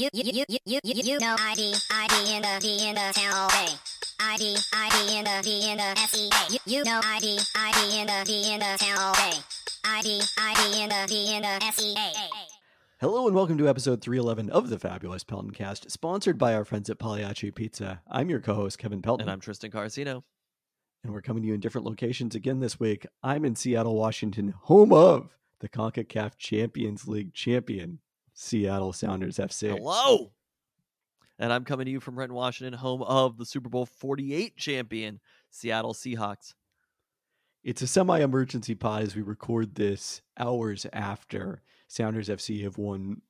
you, you, you, you, you, you, you know ID, ID in the D in the town all day. ID, ID in the D in the SEA. You, you know ID, ID in the D in the town all day. ID, ID in the D in the SEA. Hello and welcome to episode 311 of the Fabulous Pelton Cast, sponsored by our friends at Pagliacci Pizza. I'm your co-host Kevin Pelton, And I'm Tristan Carcino. and we're coming to you in different locations again this week. I'm in Seattle, Washington, home of the CONCACAF Champions League champion, Seattle Sounders FC. Hello. And I'm coming to you from Renton, Washington, home of the Super Bowl 48 champion, Seattle Seahawks. It's a semi-emergency pod as we record this hours after Sounders FC have won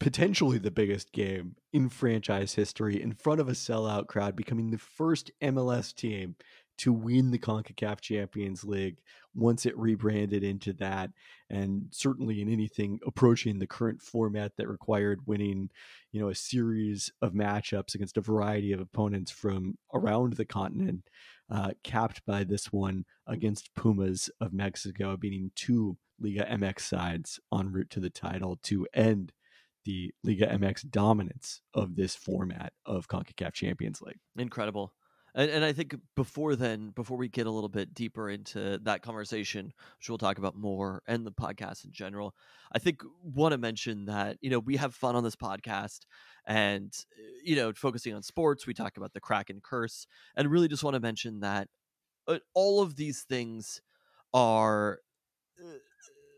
potentially the biggest game in franchise history in front of a sellout crowd, becoming the first MLS team to win the CONCACAF Champions League once it rebranded into that. And certainly in anything approaching the current format that required winning, you know, a series of matchups against a variety of opponents from around the continent, uh, capped by this one against Pumas of Mexico, beating two Liga MX sides en route to the title to end the Liga MX dominance of this format of CONCACAF Champions League. Incredible. And, and I think before then, before we get a little bit deeper into that conversation, which we'll talk about more and the podcast in general, I think want to mention that, you know, we have fun on this podcast and, you know, focusing on sports, we talk about the Kraken curse and really just want to mention that uh, all of these things are uh,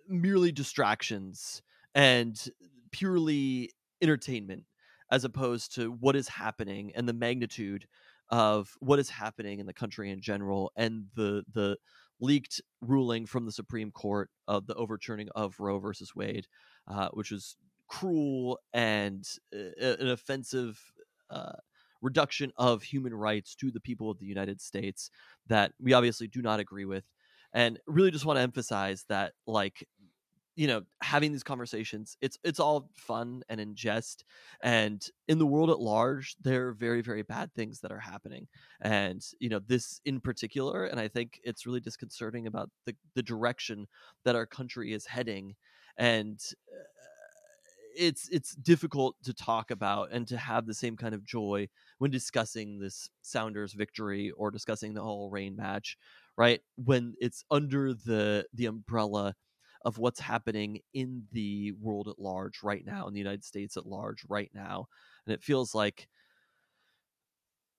merely distractions and purely entertainment as opposed to what is happening and the magnitude of what is happening in the country in general and the the leaked ruling from the Supreme Court of the overturning of Roe versus Wade, uh, which was cruel and uh, an offensive uh, reduction of human rights to the people of the United States that we obviously do not agree with, and really just want to emphasize that like you know having these conversations it's it's all fun and in jest and in the world at large there are very very bad things that are happening and you know this in particular and i think it's really disconcerting about the the direction that our country is heading and uh, it's it's difficult to talk about and to have the same kind of joy when discussing this Sounders victory or discussing the OL Reign match right? When it's under the the umbrella of what's happening in the world at large right now, in the United States at large right now. And it feels like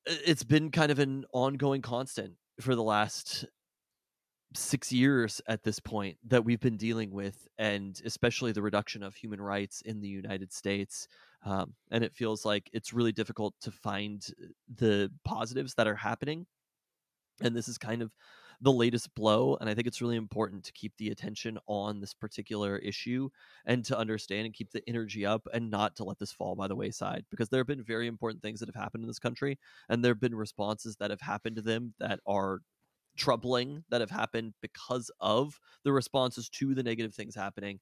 it's been kind of an ongoing constant for the last six years at this point that we've been dealing with, and especially the reduction of human rights in the United States. Um, and it feels like it's really difficult to find the positives that are happening. And this is kind of the latest blow. And I think it's really important to keep the attention on this particular issue and to understand and keep the energy up and not to let this fall by the wayside because there have been very important things that have happened in this country and there have been responses that have happened to them that are troubling that have happened because of the responses to the negative things happening.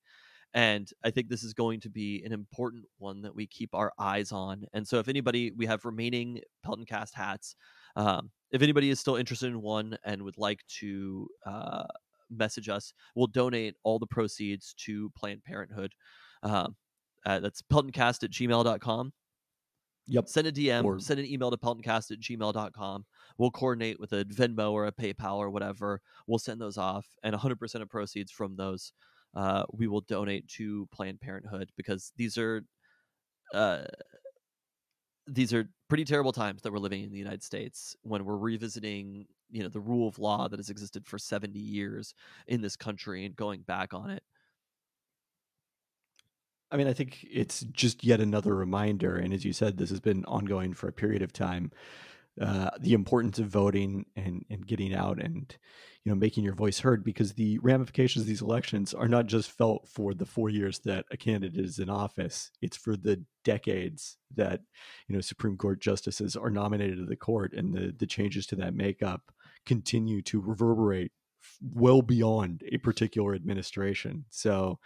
And I think this is going to be an important one that we keep our eyes on. And so, if anybody, we have remaining Pelton Cast hats. Um, if anybody is still interested in one and would like to uh, message us, we'll donate all the proceeds to Planned Parenthood. Um, uh, that's peltoncast at gmail.com. Yep. Send a DM, Or- send an email to peltoncast at gmail.com. We'll coordinate with a Venmo or a PayPal or whatever. We'll send those off, and 100% of proceeds from those uh, we will donate to Planned Parenthood because these are. Uh, these are pretty terrible times that we're living in the United States when we're revisiting, you know, the rule of law that has existed for 70 years in this country and going back on it. I mean, I think it's just yet another reminder. And as you said, this has been ongoing for a period of time. Uh, the importance of voting and, and getting out and you know making your voice heard because the ramifications of these elections are not just felt for the four years that a candidate is in office it's for the decades that you know supreme court justices are nominated to the court and the the changes to that makeup continue to reverberate well beyond a particular administration so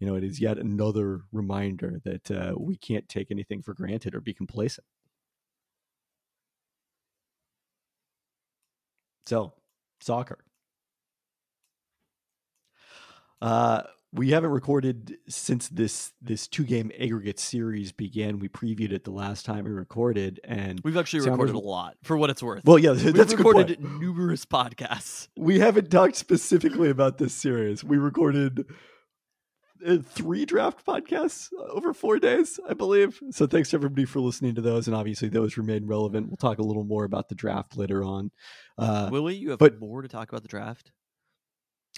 you know, it is yet another reminder that uh, we can't take anything for granted or be complacent. So, soccer. Uh, we haven't recorded since this this two game aggregate series began. We previewed it the last time we recorded, and We've actually Sounders- recorded a lot for what it's worth. well, yeah, We've that's recorded numerous podcasts. We haven't talked specifically about this series. We recorded three draft podcasts over four days, I believe. So thanks to everybody for listening to those, and obviously those remain relevant. We'll talk a little more about the draft later on. Uh, Will we? You have but- more to talk about the draft?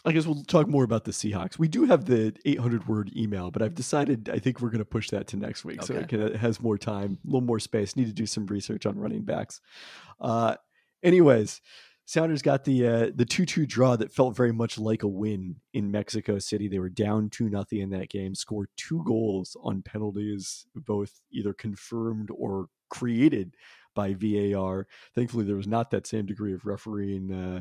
I guess we'll talk more about the Seahawks. We do have the 800 word email, but I've decided I think we're going to push that to next week so it, can, it has more time, a little more space. Need to do some research on running backs. Uh, anyways, Sounders got the uh, the 2 2 draw that felt very much like a win in Mexico City. They were down 2 nothing in that game, scored two goals on penalties, both either confirmed or created by VAR. Thankfully, there was not that same degree of refereeing. Uh,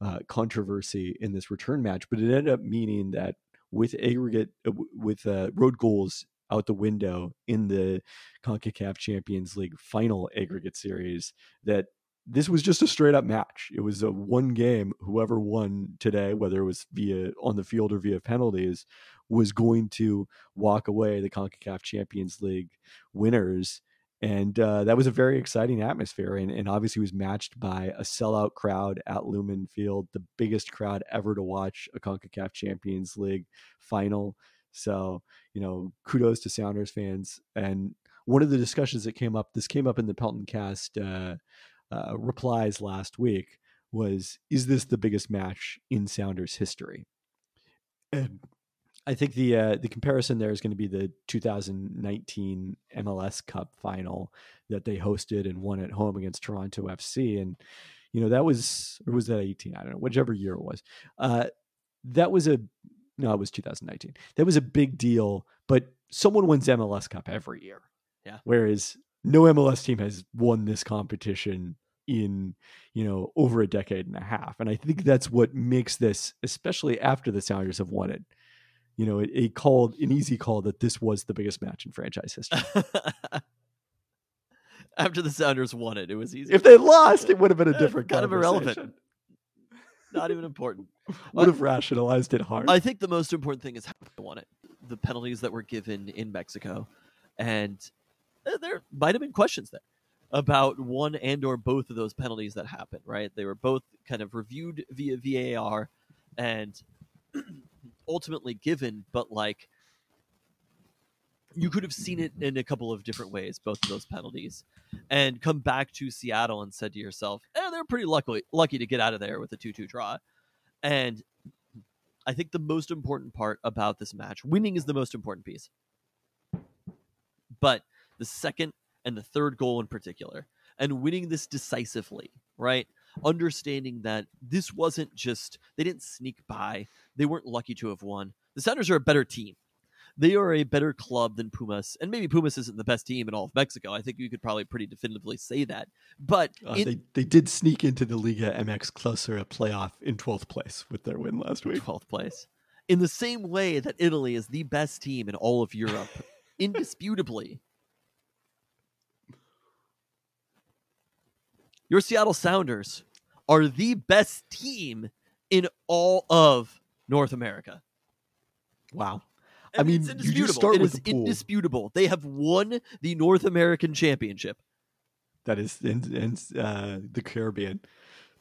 uh, controversy in this return match, but it ended up meaning that with aggregate uh, with uh, road goals out the window in the CONCACAF Champions League final aggregate series, that this was just a straight up match. It was a one game. Whoever won today, whether it was via on the field or via penalties, was going to walk away the CONCACAF Champions League winners. And uh, that was a very exciting atmosphere, and, and obviously was matched by a sellout crowd at Lumen Field, the biggest crowd ever to watch a CONCACAF Champions League final. So, you know, kudos to Sounders fans. And one of the discussions that came up, this came up in the Pelton Cast uh, uh, replies last week, was is this the biggest match in Sounders history? And I think the uh, the comparison there is going to be the 2019 MLS Cup final that they hosted and won at home against Toronto FC, and you know that was or was that 18? I don't know, whichever year it was. Uh, that was a no, it was 2019. That was a big deal, but someone wins MLS Cup every year. Yeah. Whereas no MLS team has won this competition in you know over a decade and a half, and I think that's what makes this, especially after the Sounders have won it. You know, it, it called an easy call that this was the biggest match in franchise history. After the Sounders won it, it was easy. if they lost, it would have been a different kind of irrelevant. Not even important. Would have rationalized it hard. I think the most important thing is how they won it. The penalties that were given in Mexico, and there might have been questions there about one and or both of those penalties that happened. Right? They were both kind of reviewed via VAR and ultimately given, but like you could have seen it in a couple of different ways, both of those penalties, and come back to Seattle and said to yourself, "Eh, they're pretty lucky lucky to get out of there with a two-two draw." And I think the most important part about this match, winning is the most important piece. But the second and the third goal in particular, and winning this decisively, right? Understanding that this wasn't just, they didn't sneak by, they weren't lucky to have won. The Sounders are a better team. They are a better club than Pumas, and maybe Pumas isn't the best team in all of Mexico. I think you could probably pretty definitively say that. But Uh, in- they they did sneak into the Liga MX Clausura playoff in 12th place with their win last week. 12th place. In the same way that Italy is the best team in all of Europe, indisputably. Your Seattle Sounders are the best team in all of North America. Wow. I, I mean, it's indisputable. It with is the indisputable. They have won the North American Championship. That is in, in uh, the Caribbean.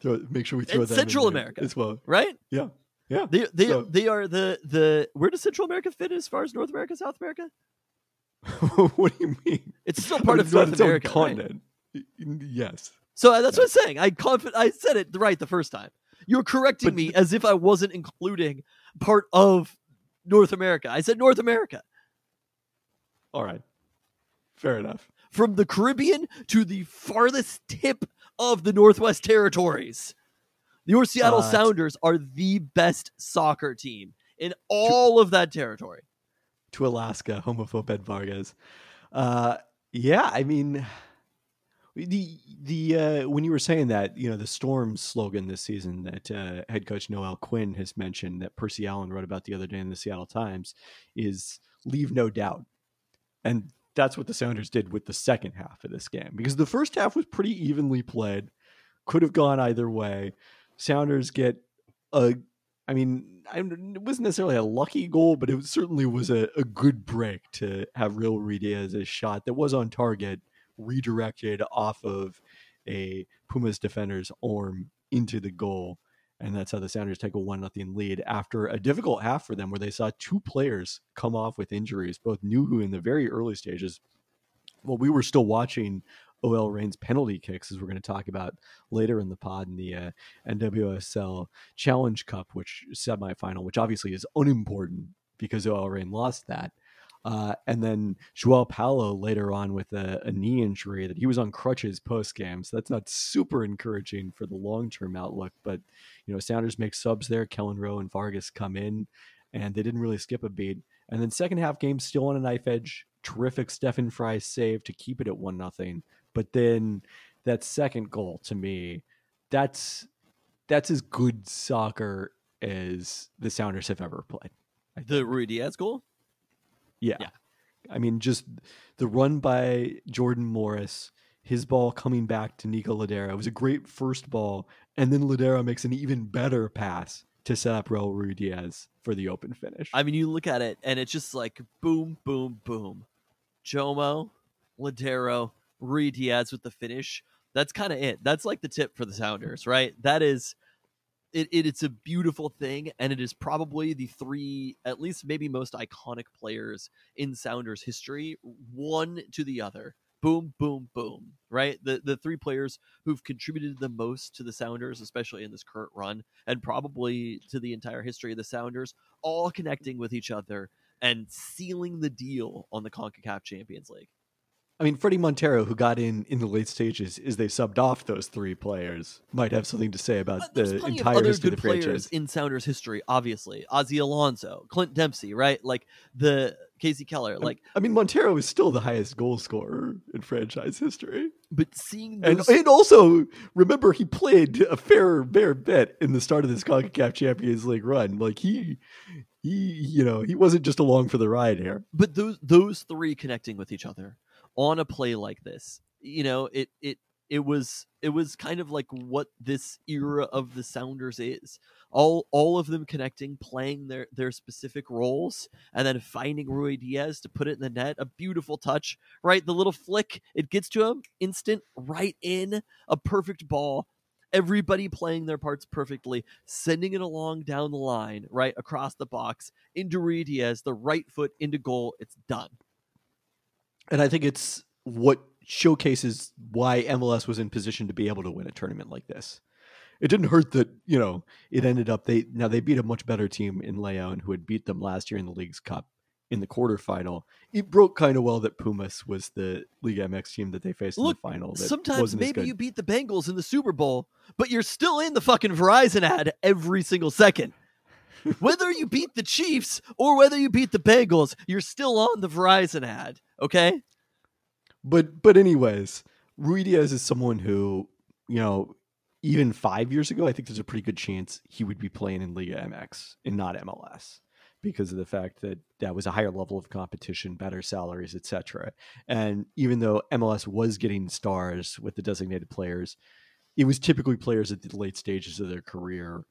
Make sure we throw And that Central America. as well. Right? Yeah, yeah. They they So- they are the the where does Central America fit as far as North America, South America? what do you mean? It's still I part mean, of North America. right? continent. Yes. So uh, that's what I'm saying. I confi- I said it right the first time. You're correcting But me as if I wasn't including part of North America. I said North America. All right. Fair enough. From the Caribbean to the farthest tip of the Northwest Territories. Your Seattle Uh, Sounders are the best soccer team in all of that territory. To Alaska, home of Obed Vargas. Uh, yeah, I mean, the the uh, when you were saying that, you know, the Storm slogan this season that uh, head coach Noel Quinn has mentioned that Percy Allen wrote about the other day in the Seattle Times is "Leave no doubt," and that's what the Sounders did with the second half of this game because the first half was pretty evenly played, could have gone either way. Sounders get a I mean, it wasn't necessarily a lucky goal, but it certainly was a, a good break to have Raul Ruidíaz's shot that was on target, redirected off of a Pumas defender's arm into the goal. And that's how the Sounders take a one nothing lead after a difficult half for them, where they saw two players come off with injuries, both Nouhou in the very early stages. Well, we were still watching OL Reign's penalty kicks, as we're going to talk about later in the pod in the uh, NWSL Challenge Cup, which semifinal, which obviously is unimportant because OL Reign lost that. Uh, and then Joao Paulo later on with a, a, knee injury that he was on crutches post game. So that's not super encouraging for the long term outlook. But, you know, Sounders make subs there. Kelyn Rowe and Vargas come in, and they didn't really skip a beat. And then second half game still on a knife edge. Terrific Stefan Frei save to keep it at one nothing. But then that second goal to me, that's that's as good soccer as the Sounders have ever played. The Ruidíaz goal? Yeah. yeah. I mean, just the run by Jordan Morris, his ball coming back to Nico. It was a great first ball. And then Lodeiro makes an even better pass to set up Raul Ruidíaz for the open finish. I mean, you look at it and it's just like boom, boom, boom. Jomo, Lodeiro, Ruidíaz with the finish. That's kind of it. That's like the tip for the Sounders, right? That is it, it, it's a beautiful thing and it is probably the three at least maybe most iconic players in sounders history one to the other. Boom boom boom right? The the three players who've contributed the most to the sounders especially in this current run and probably to the entire history of the sounders all connecting with each other and sealing the deal on the CONCACAF Champions League I mean, Fredy Montero, who got in in the late stages, is they subbed off those three players, might have something to say about the entire history of the players franchise. in Sounders history. Obviously, Ozzie Alonso, Clint Dempsey, right? Like the Casey Keller. Like I mean, Montero is still the highest goal scorer in franchise history. But seeing those... and and also remember he played a fair fair bit in the start of this Concacaf Champions League run. Like he he you know he wasn't just along for the ride here. But those those three connecting with each other on a play like this. You know, it it it was it was kind of like what this era of the Sounders is. All all of them connecting, playing their their specific roles, and then finding Ruidíaz to put it in the net. A beautiful touch, right? The little flick, it gets to him, instant, right in, a perfect ball. Everybody playing their parts perfectly, sending it along down the line, right across the box into Ruidíaz, the right foot into goal. It's done and I think it's what showcases why MLS was in position to be able to win a tournament like this. It didn't hurt that you know it ended up they now they beat a much better team in Leon who had beat them last year in the League's Cup in the quarterfinal. It broke kind of well that Pumas was the Liga MX team that they faced Look, in the final. sometimes maybe you beat the Bengals in the Super Bowl, but you're still in the fucking Verizon ad every single second. Whether you beat the Chiefs or whether you beat the Bengals, you're still on the Verizon ad. Okay. But but anyways, Ruidíaz is someone who you know even five years ago, I think there's a pretty good chance he would be playing in Liga MX and not MLS because of the fact that that was a higher level of competition, better salaries, etc. And even though MLS was getting stars with the designated players, it was typically players at the late stages of their career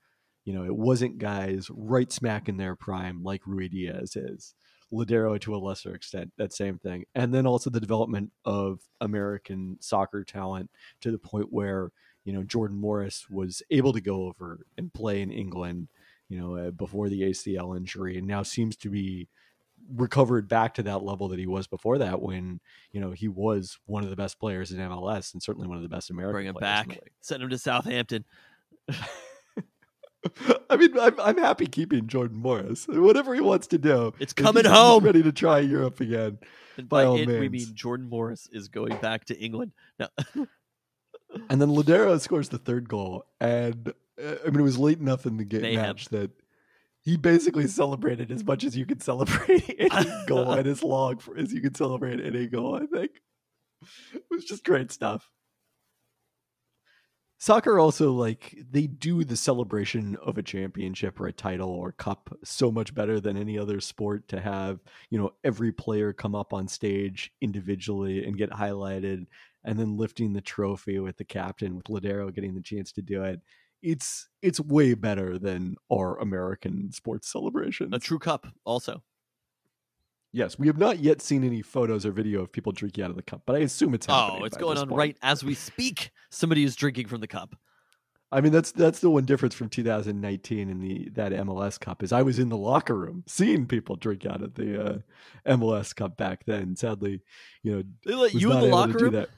you know, it wasn't guys right smack in their prime like Ruidíaz is. Lodeiro to a lesser extent, that same thing. And then also the development of American soccer talent to the point where, you know, Jordan Morris was able to go over and play in England, you know, uh, before the ACL injury and now seems to be recovered back to that level that he was before that when, you know, he was one of the best players in MLS and certainly one of the best American Bring him back. Send him to Southampton. I mean, I'm, I'm happy keeping Jordan Morris. Whatever he wants to do, it's coming home. ready to try Europe again. And by, by it, means. we mean Jordan Morris is going back to England. No. and then Lodeiro scores the third goal, and uh, I mean, it was late enough in the game match that he basically celebrated as much as you could celebrate any goal, and as long for, as you could celebrate any goal. I think it was just great stuff soccer also like they do the celebration of a championship or a title or cup so much better than any other sport to have you know every player come up on stage individually and get highlighted and then lifting the trophy with the captain with Lodeiro getting the chance to do it it's it's way better than our American sports celebration. A true cup, also. Yes, we have not yet seen any photos or video of people drinking out of the cup, but I assume it's oh, happening. Oh, it's going on point. right as we speak. Somebody is drinking from the cup. I mean, that's that's the one difference from 2019 and the that MLS Cup is I was in the locker room seeing people drink out of the uh, MLS Cup back then. Sadly, you know, They let you in the locker room. that.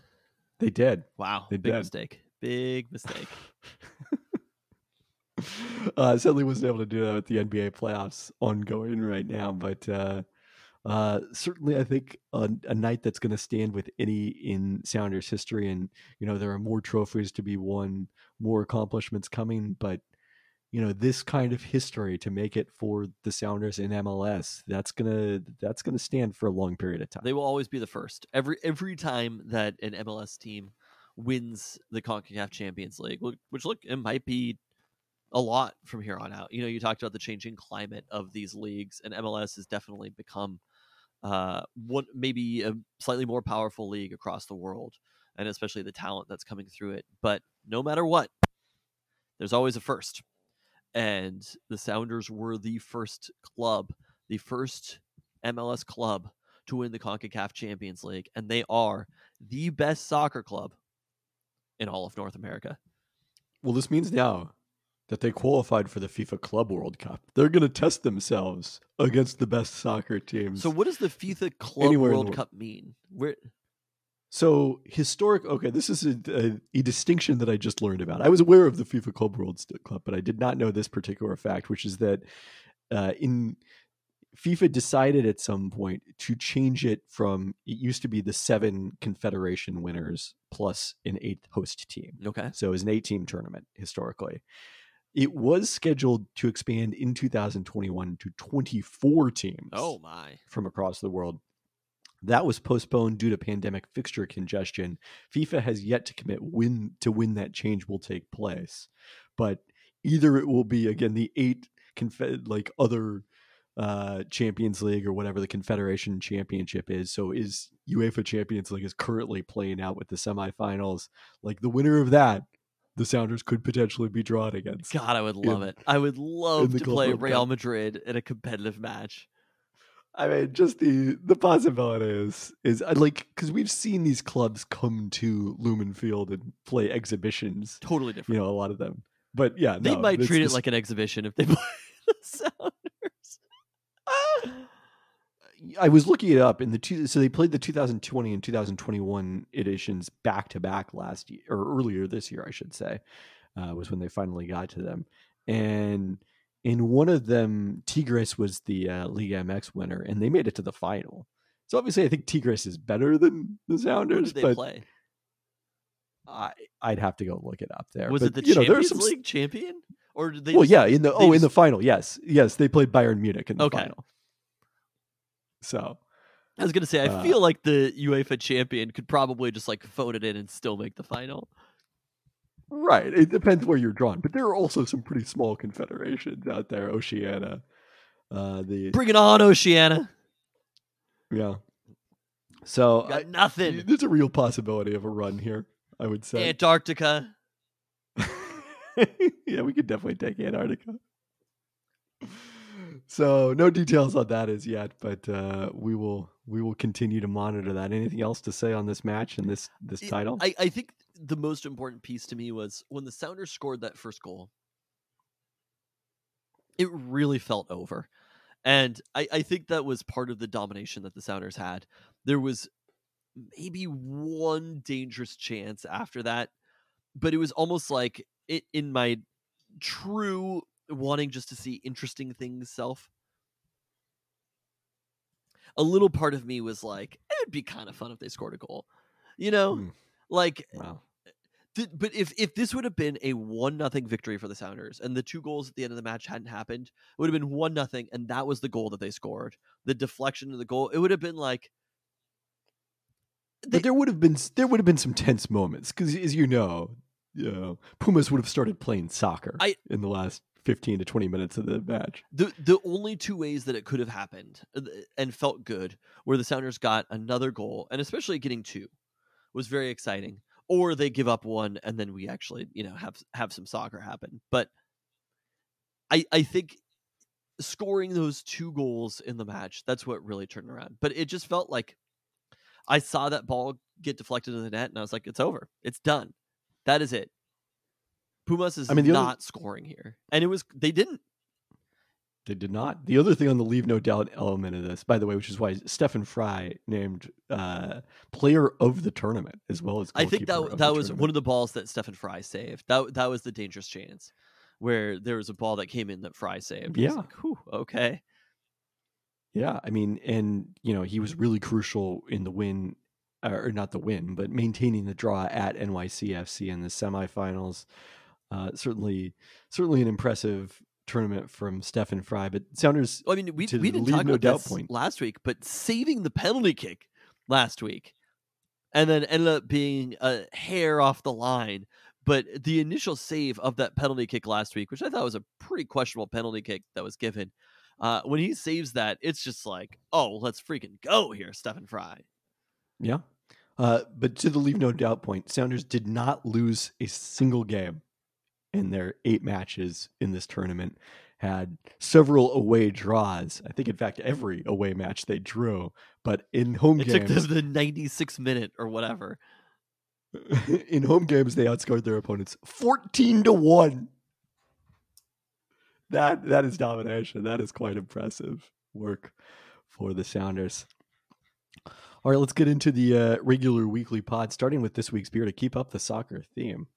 They did. Wow, They big did. mistake. Big mistake. uh, sadly, wasn't able to do that with the NBA playoffs ongoing right now, but uh, uh, certainly, I think a, a night that's going to stand with any in Sounders history, and you know there are more trophies to be won, more accomplishments coming, but you know this kind of history to make it for the Sounders in MLS, that's gonna that's gonna stand for a long period of time. They will always be the first. Every every time that an MLS team wins the CONCACAF Champions League, which look it might be a lot from here on out. You know, you talked about the changing climate of these leagues, and MLS has definitely become uh, one maybe a slightly more powerful league across the world, and especially the talent that's coming through it. But no matter what, there's always a first, and the Sounders were the first club, the first MLS club to win the CONCACAF Champions League, and they are the best soccer club in all of North America. Well, this means now that they qualified for the FIFA Club World Cup. They're going to test themselves against the best soccer teams. So, what does the FIFA Club World world. Cup mean? Where So historic. Okay, this is a, a, a distinction that I just learned about. I was aware of the FIFA Club World Cup, but I did not know this particular fact, which is that uh, in FIFA decided at some point to change it from it used to be the seven Confederation winners plus an eighth host team. okay, So it was an eight team tournament historically. It was scheduled to expand in 2021 to 24 teams oh my, from across the world. That was postponed due to pandemic fixture congestion. FIFA has yet to commit when to when that change will take place, but either it will be again the eight conf- like other uh, Champions League or whatever the Confederation Championship is. So is UEFA Champions League is currently playing out with the semifinals. Like the winner of that, the Sounders could potentially be drawn against. God, I would love in- it. I would love to play Real Cup. Madrid in a competitive match. I mean, just the the possibility is is I like because we've seen these clubs come to Lumen Field and play exhibitions. Totally different. You know, a lot of them. But yeah, they no, might treat it like an exhibition if they play the Sounders. I was looking it up in the two. So they played the 2020 and 2021 editions back to back last year or earlier this year, I should say, uh, was when they finally got to them. And in one of them, Tigres was the uh, Liga MX winner, and they made it to the final. So obviously, I think Tigres is better than the Sounders, did they but play? I I'd have to go look it up there. Was But, it the you know, Champions some League champion, or did they? well, just- yeah, in the oh, in the final, yes, yes, they played Bayern Munich in the Okay. final. So I was gonna say, I uh, feel like the UEFA champion could probably just like phone it in and still make the final. right, it depends where you're drawn, but there are also some pretty small confederations out there. Oceania, uh, the Bring it on, Oceania. yeah. So Got I- nothing. there's a real possibility of a run here. I would say. Antarctica. yeah, we could definitely take Antarctica. So no details on that as yet, but uh, we will we will continue to monitor that. Anything else to say on this match and this this It- title? I, I think the most important piece to me was when the Sounders scored that first goal. It really felt over. And I, I think that was part of the domination that the Sounders had. There was maybe one dangerous chance after that, but it was almost like it in my true wanting just to see interesting things self. A little part of me was like, it would be kind of fun if they scored a goal. You know? Hmm. Like wow. Th- but if if this would have been a one nothing victory for the Sounders and the two goals at the end of the match hadn't happened, it would have been one nothing, and that was the goal that they scored. The deflection of the goal, it would have been like But there would have been there would have been some tense moments because, as you know, you know, Pumas would have started playing soccer I- in the last fifteen to twenty minutes of the match. the the only two ways that it could have happened uh, and felt good where the Sounders got another goal, and especially getting two was very exciting. or they give up one and then we actually you know have have some soccer happen. But I I think scoring those two goals in the match that's what really turned around. But it just felt like I saw that ball get deflected in the net and I was like, it's over, it's done, that is it. Pumas is I mean, the other- not scoring here, and it was they didn't. They did not. The other thing on the leave no doubt element of this, by the way, which is why Stefan Frei named uh, player of the tournament as well as I think that that was tournament. one of the balls that Stefan Frei saved. That that was the dangerous chance where there was a ball that came in that Frei saved. Yeah. like, whew, okay. Yeah, I mean, and you know, he was really crucial in the win, or not the win, but maintaining the draw at NYCFC in the semifinals. Uh, certainly, certainly an impressive tournament from Stefan Frei. But Sounders, Well, I mean, we we didn't talk no about doubt this point. last week, but saving the penalty kick last week, and then ended up being a hair off the line. But the initial save of that penalty kick last week, which I thought was a pretty questionable penalty kick that was given, uh, when he saves that, it's just like, oh, let's freaking go here, Stefan Frei. yeah. Uh, but to the leave no doubt point, Sounders did not lose a single game in their eight matches in this tournament. Had several away draws. I think, in fact, every away match they drew. But in home It games, took them the 96 minute or whatever. in home games they outscored their opponents 14 to 1 that that is domination that is quite impressive work for the sounders all right let's get into the uh, regular weekly pod starting with this week's beer to keep up the soccer theme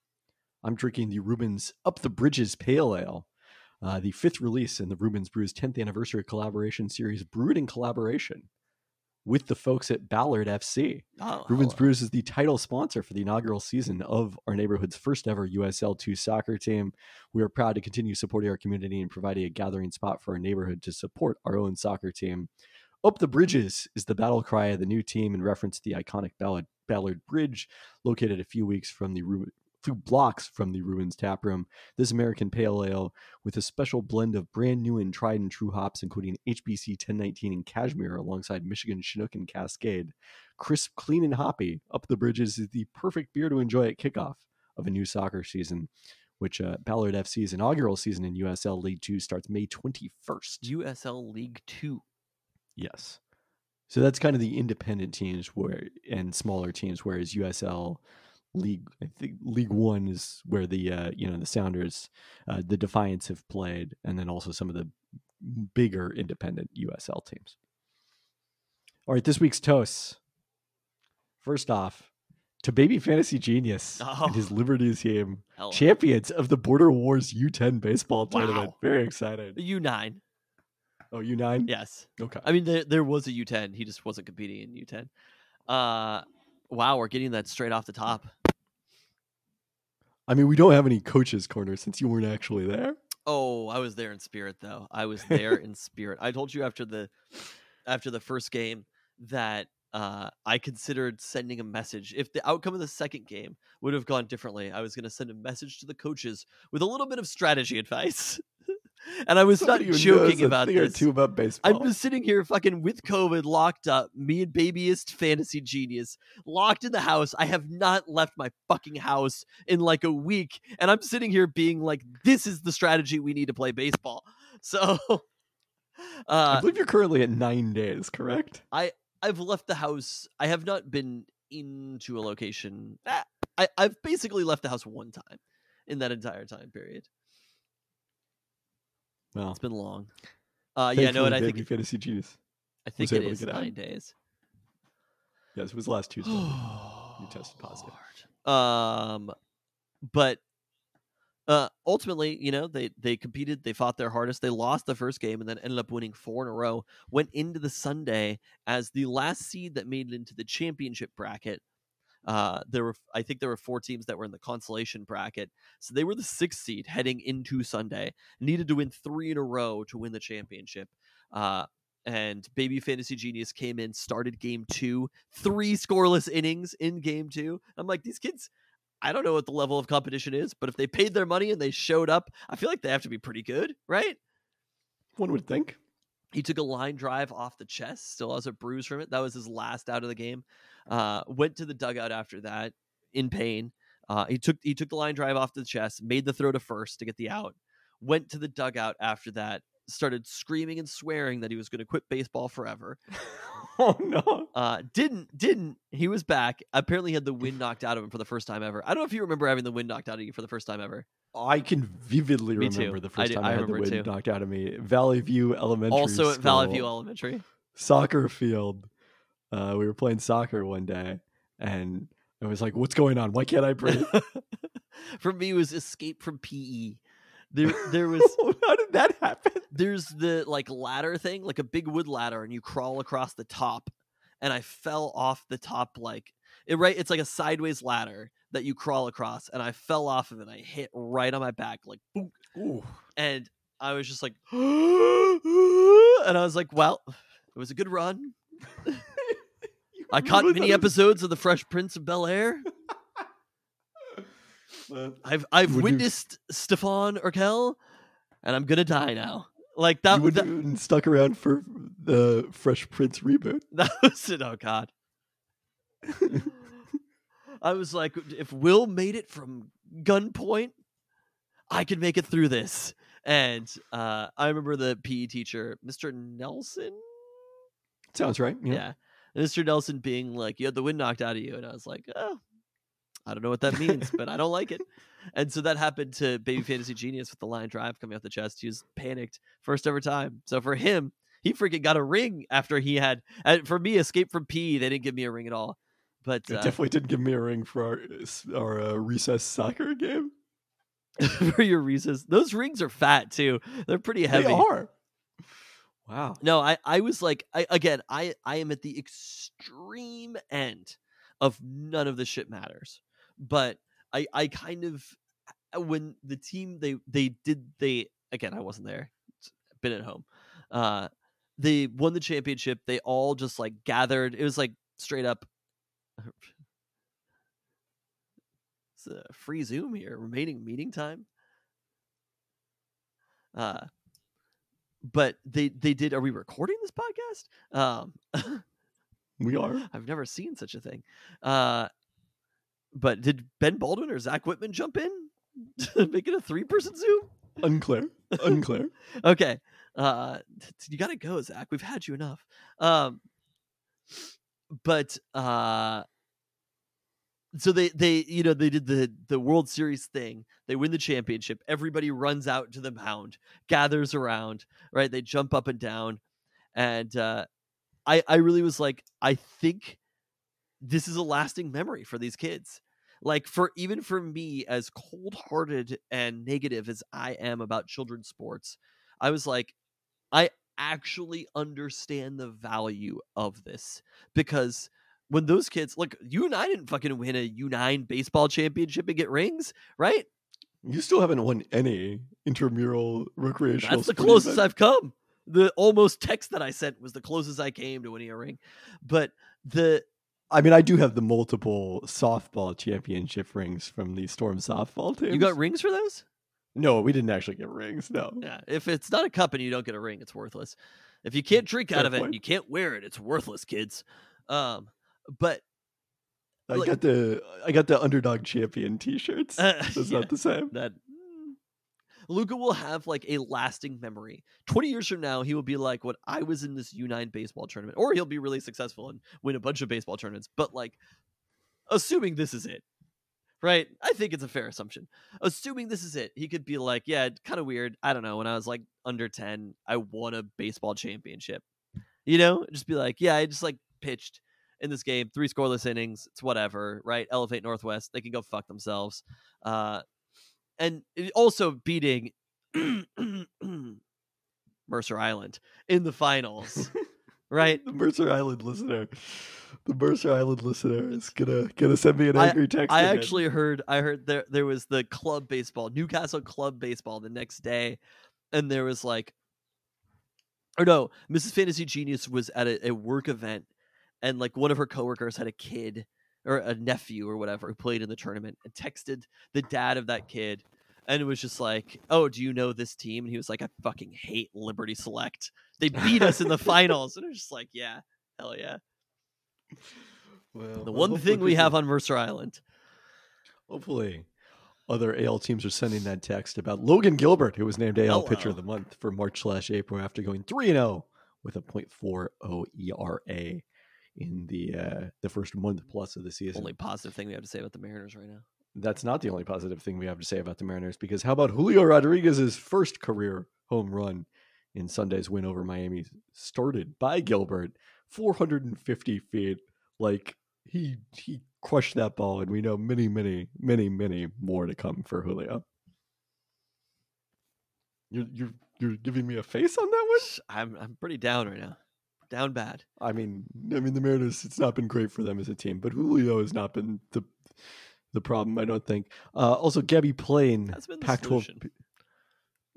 i'm drinking the Reuben's up the bridges pale ale uh, the fifth release in the Reuben's brews 10th anniversary collaboration series brewed in collaboration with the folks at ballard fc Oh, Reuben's hello. Brews is the title sponsor for the inaugural season of our neighborhood's first ever USL2 soccer team. We are proud to continue supporting our community and providing a gathering spot for our neighborhood to support our own soccer team. Up the Bridges is the battle cry of the new team in reference to the iconic Ballard, Ballard Bridge, located a few weeks from the Few blocks from the Reuben's tap room. This American Pale Ale, with a special blend of brand new and tried and true hops, including HBC 1019 and Cashmere, alongside Michigan Chinook and Cascade, crisp, clean, and hoppy. Up the Bridges is the perfect beer to enjoy at kickoff of a new soccer season, which uh, Ballard FC's inaugural season in USL League Two starts May 21st. USL League Two. Yes. So that's kind of the independent teams where and smaller teams, whereas USL League, I think League One is where the uh, you know the Sounders, uh, the Defiance have played, and then also some of the bigger independent USL teams. All right, this week's toasts. First off, to Baby Fantasy Genius and his Oh. Liberty team, Hell, champions of the Border Wars U10 baseball tournament. Very excited. U nine. Oh, U9. Yes. Okay. I mean, there there was a U ten. He just wasn't competing in U ten. Uh, wow, we're getting that straight off the top. I mean, we don't have any coaches corner since you weren't actually there. Oh, I was there in spirit though. I was there in spirit. I told you after the after the first game that uh, I considered sending a message. If the outcome of the second game would have gone differently, I was going to send a message to the coaches with a little bit of strategy advice. And I was Somebody not joking about this. two about baseball. I'm just sitting here fucking with COVID locked up, me and babyist fantasy genius locked in the house. I have not left my fucking house in like a week. And I'm sitting here being like, this is the strategy we need to play baseball. So I uh believe you're currently at nine days, correct? I, I've left the house. I have not been into a location. Ah, I, I've basically left the house one time in that entire time period. Well, It's been long. Uh yeah, no, and I think Fantasy Genius. I think it is out. nine days. Yes, it was last Tuesday. You tested positive. Um, but uh, ultimately, you know, they they competed, they fought their hardest, they lost the first game, and then ended up winning four in a row. Went into the Sunday as the last seed that made it into the championship bracket. Uh, there were, I think, there were four teams that were in the consolation bracket, so they were the sixth seed heading into Sunday. Needed to win three in a row to win the championship. Uh, and Baby Fantasy Genius came in, started game two, three scoreless innings in game two. I'm like, these kids, I don't know what the level of competition is, but if they paid their money and they showed up, I feel like they have to be pretty good, right? One would think. He took a line drive off the chest, still has a bruise from it. That was his last out of the game. Uh, went to the dugout after that. in pain. Uh, he took he took the line drive off the chest, made the throw to first to get the out. Went to the dugout after that, started screaming and swearing that he was going to quit baseball forever. oh no. Uh, didn't didn't he was back? Apparently, had the wind knocked out of him for the first time ever. I don't know if you remember having the wind knocked out of you for the first time ever. I can vividly Me too. remember the I first do- time I I, had the wind too. knocked out of me. Valley View Elementary also at Valley View Elementary. soccer field. Uh, we were playing soccer one day, and I was like, "What's going on? Why can't I breathe?" For me, it was escape from PE. There, there was How did that happen? there's the like ladder thing, like a big wood ladder, and you crawl across the top. And I fell off the top like it right. It's like a sideways ladder that you crawl across, and I fell off of it. I hit right on my back, like boom, Ooh. and I was just like, and I was like, well, it was a good run. I caught many episodes of The Fresh Prince of Bel Air. I've I've Would you- witnessed Stefan Urkel, and I'm gonna die now. Like that. you would that, stuck around for the Fresh Prince reboot. that was it. Oh God. I was like, if Will made it from gunpoint, I could make it through this. And uh, I remember the PE teacher, Mr. Nelson. Sounds right. Yeah. Yeah. Mr. Nelson being like, you had the wind knocked out of you. And I was like, oh, I don't know what that means, but I don't like it. And so that happened to Baby Fantasy Genius with the line drive coming off the chest. He was panicked first ever time. So for him, he freaking got a ring after he had. And for me, Escape from P, they didn't give me a ring at all. But It uh, definitely didn't give me a ring for our our uh, recess soccer game. for your recess, those rings are fat too. They're pretty heavy. They are. Wow. No, I, I was like, I again, I, I am at the extreme end of none of the shit matters. But I, I kind of when the team they they did they again, I wasn't there. Been at home. Uh, they won the championship. They all just like gathered. It was like straight up. It's a free Zoom here. Remaining meeting time. Uh, but they they did. Are we recording this podcast? Um, We are. I've never seen such a thing. Uh, but did Ben Baldwin or Zach Whitman jump in, make it a three person Zoom? Unclear. Unclear. Okay, uh, you gotta go, Zach. We've had you enough. Um, but uh, so they they you know they did the the World Series thing. They win the championship. Everybody runs out to the mound, gathers around. Right, they jump up and down, and uh, I I really was like, I think this is a lasting memory for these kids. Like for even for me, as cold hearted and negative as I am about children's sports, I was like, I actually understand the value of this because when those kids like you and I didn't fucking win a U9 baseball championship and get rings, right? You still haven't won any intramural recreational. That's the closest event. I've come. The almost text that I sent was the closest I came to winning a ring. But the I mean, I do have the multiple softball championship rings from the Storm softball team. you got rings for those? No, we didn't actually get rings. No. Yeah. If it's not a cup and you don't get a ring, it's worthless. If you can't drink out of it and you can't wear it, it's worthless, kids. Um, but I Like- got the I got the underdog champion T-shirts. Uh, That's yeah. not the same. that mm, Luca will have like a lasting memory. 20 years from now, he will be like what I was in this U9 baseball tournament, or he'll be really successful and win a bunch of baseball tournaments. But like, assuming this is it, right? I think it's a fair assumption. Assuming this is it, he could be like, yeah, kind of weird. I don't know. When I was like under 10, I won a baseball championship. You know, just be like, yeah, I just like pitched in this game, three scoreless innings. It's whatever, right? Elevate Northwest. They can go fuck themselves. Uh, and also beating Mercer Island in the finals, right? The Mercer Island listener, the Mercer Island listener is gonna gonna send me an I- angry text. I again. actually heard I heard there there was the club baseball, Newcastle club baseball the next day, and there was like or no, Mrs. Fantasy Genius was at a, a work event and like one of her coworkers had a kid or a nephew or whatever who played in the tournament and texted the dad of that kid and it was just like, "Oh, do you know this team?" And he was like, "I fucking hate Liberty Select. They beat us in the finals." And it was just like, "Yeah, hell yeah." Well, The one thing we have on Mercer Island. Hopefully, other AL teams are sending that text about Logan Gilbert, who was named AL Pitcher of the Month for March slash April after going three and zero with a .40 ERA in the uh, the first month plus of the season. Only positive thing we have to say about the Mariners right now. That's not the only positive thing we have to say about the Mariners because how about Julio Rodriguez's first career home run in Sunday's win over Miami, started by Gilbert, 450 feet. Like he he crushed that ball, and we know many, many, many, many more to come for Julio. You're you're you're giving me a face on that one. I'm I'm pretty down right now. Down bad. I mean, I mean the Mariners. It's not been great for them as a team, but Julio has not been the the problem. I don't think. Uh, also, Gabbie Plain, That's been the Pac-12. solution.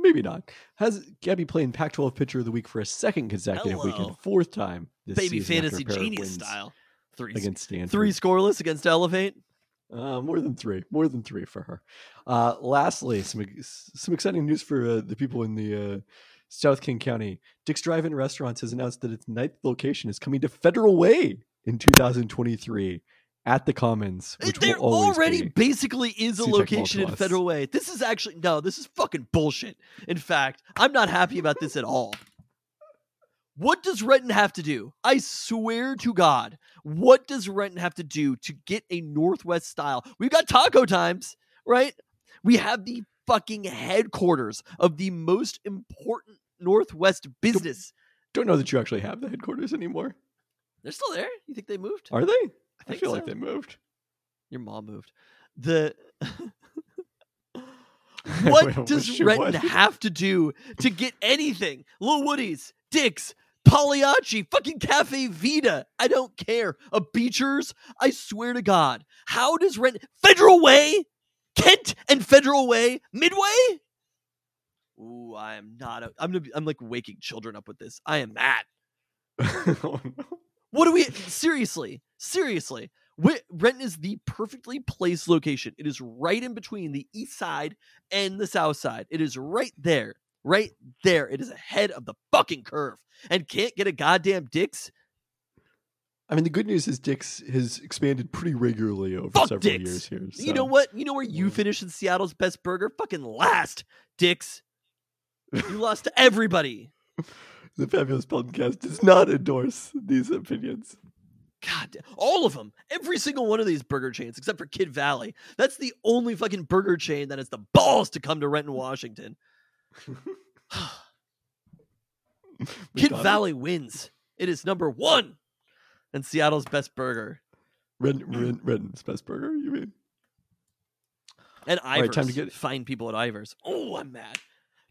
Maybe not. Has Gabbie Plain Pac-12 Pitcher of the Week for a second consecutive week and fourth time this Baby season after fantasy a pair of genius wins style. Three against Stanford. three scoreless against Elevate. Uh, more than three. More than three for her. Uh, lastly, some some exciting news for uh, the people in the uh, South King County. Dick's Drive-In Restaurants has announced that its ninth location is coming to Federal Way in 2023 at the Commons, which there will already be. basically is a Seems like location in. Federal Way. This is actually no, this is fucking bullshit. In fact, I'm not happy about this at all. What does Renton have to do? I swear to God, what does Renton have to do to get a Northwest style? We've got taco times, right? We have the fucking headquarters of the most important Northwest business. Don't know that you actually have the headquarters anymore. They're still there. You think they moved? Are they? I, think feel like they moved. Your mom moved. The I what does Renton would. have to do to get anything? Little Woody's, Dick's, Pagliacci, fucking Caffe Vita. I don't care. A Beechers. I swear to God. How does Renton Federal Way? Kent and Federal Way? Midway? Ooh, I am not. A, I'm gonna. Be, I'm like waking children up with this. I am mad. oh, no. What do we seriously? Seriously. Renton is the perfectly placed location. It is right in between the east side and the south side. It is right there. Right there. It is ahead of the fucking curve. And can't get a goddamn Dick's. I mean, the good news is Dick's has expanded pretty regularly over Fuck several years here. You know what? You know where you finish in Seattle's best burger? Fucking last, Dick's. You lost to everybody. The Fabulous Podcast does not endorse these opinions. God, all of them. Every single one of these burger chains, except for Kidd Valley. That's the only fucking burger chain that has the balls to come to Renton, Washington. Kidd? Valley wins. It is number one and Seattle's best burger. Red, Red, Redden's best burger, you mean? And Ivar's. right, time to get- Find people at Ivar's. Oh, I'm mad.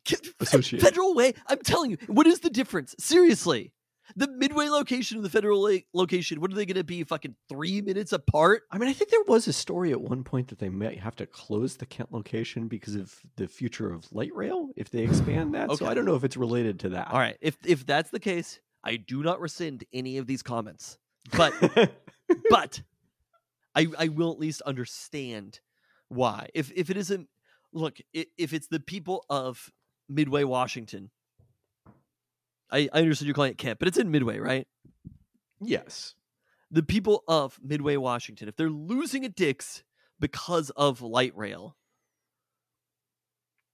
Kid- Associate. Federal Way. I'm telling you, what is the difference? Seriously. The Midway location and the Federal Way location, what are they going to be? Fucking three minutes apart? I mean, I think there was a story at one point that they might have to close the Kent location because of the future of light rail if they expand that. okay. So I don't know if it's related to that. All right. If if that's the case, I do not rescind any of these comments. But but I I will at least understand why. If if it isn't look, if it's the people of Midway, Washington, I, I understand you're calling it Kent, but it's in Midway, right? yes. The people of Midway, Washington, if they're losing at Dick's because of light rail,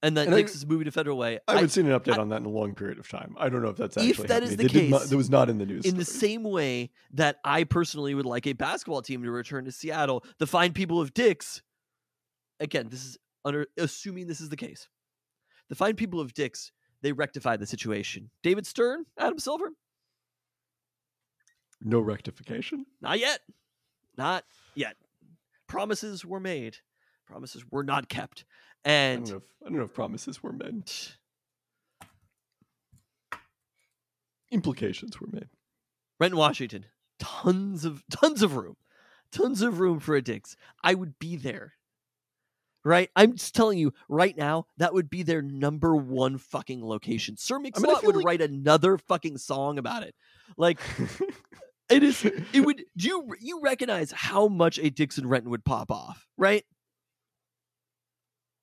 and that And I- Dick's is moving to Federal Way, I I- haven't seen an update I- on that in a long period of time. I don't know if that's If actually that is happening. the They did not- case, that was not in the news. in the same way that I personally would like a basketball team to return to Seattle, the fine people of Dick's. Again, this is under assuming this is the case. The fine people of Dick's, they rectified the situation. David Stern, Adam Silver, no rectification. not yet. Not yet. Promises were made. Promises were not kept. I And don't know if, I don't know if promises were meant. Implications were made. Renton, Washington, tons of tons of room, tons of room for a Dick's. I would be there. Right, I'm just telling you right now that would be their number one fucking location. Sir Mix-a-Lot mean, would like- write another fucking song about it. Like it is, it would. Do you you recognize how much a Dixon Renton would pop off? Right?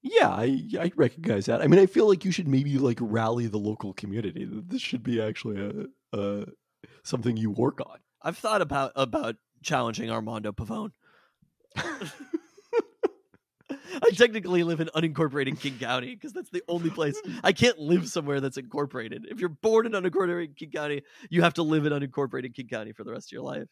Yeah, I I recognize that. I mean, I feel like you should maybe like rally the local community. This should be actually a, a something you work on. I've thought about about challenging Armando Pavone. I technically live in unincorporated King County because that's the only place I can't live somewhere that's incorporated. If you're born in unincorporated King County, you have to live in unincorporated King County for the rest of your life.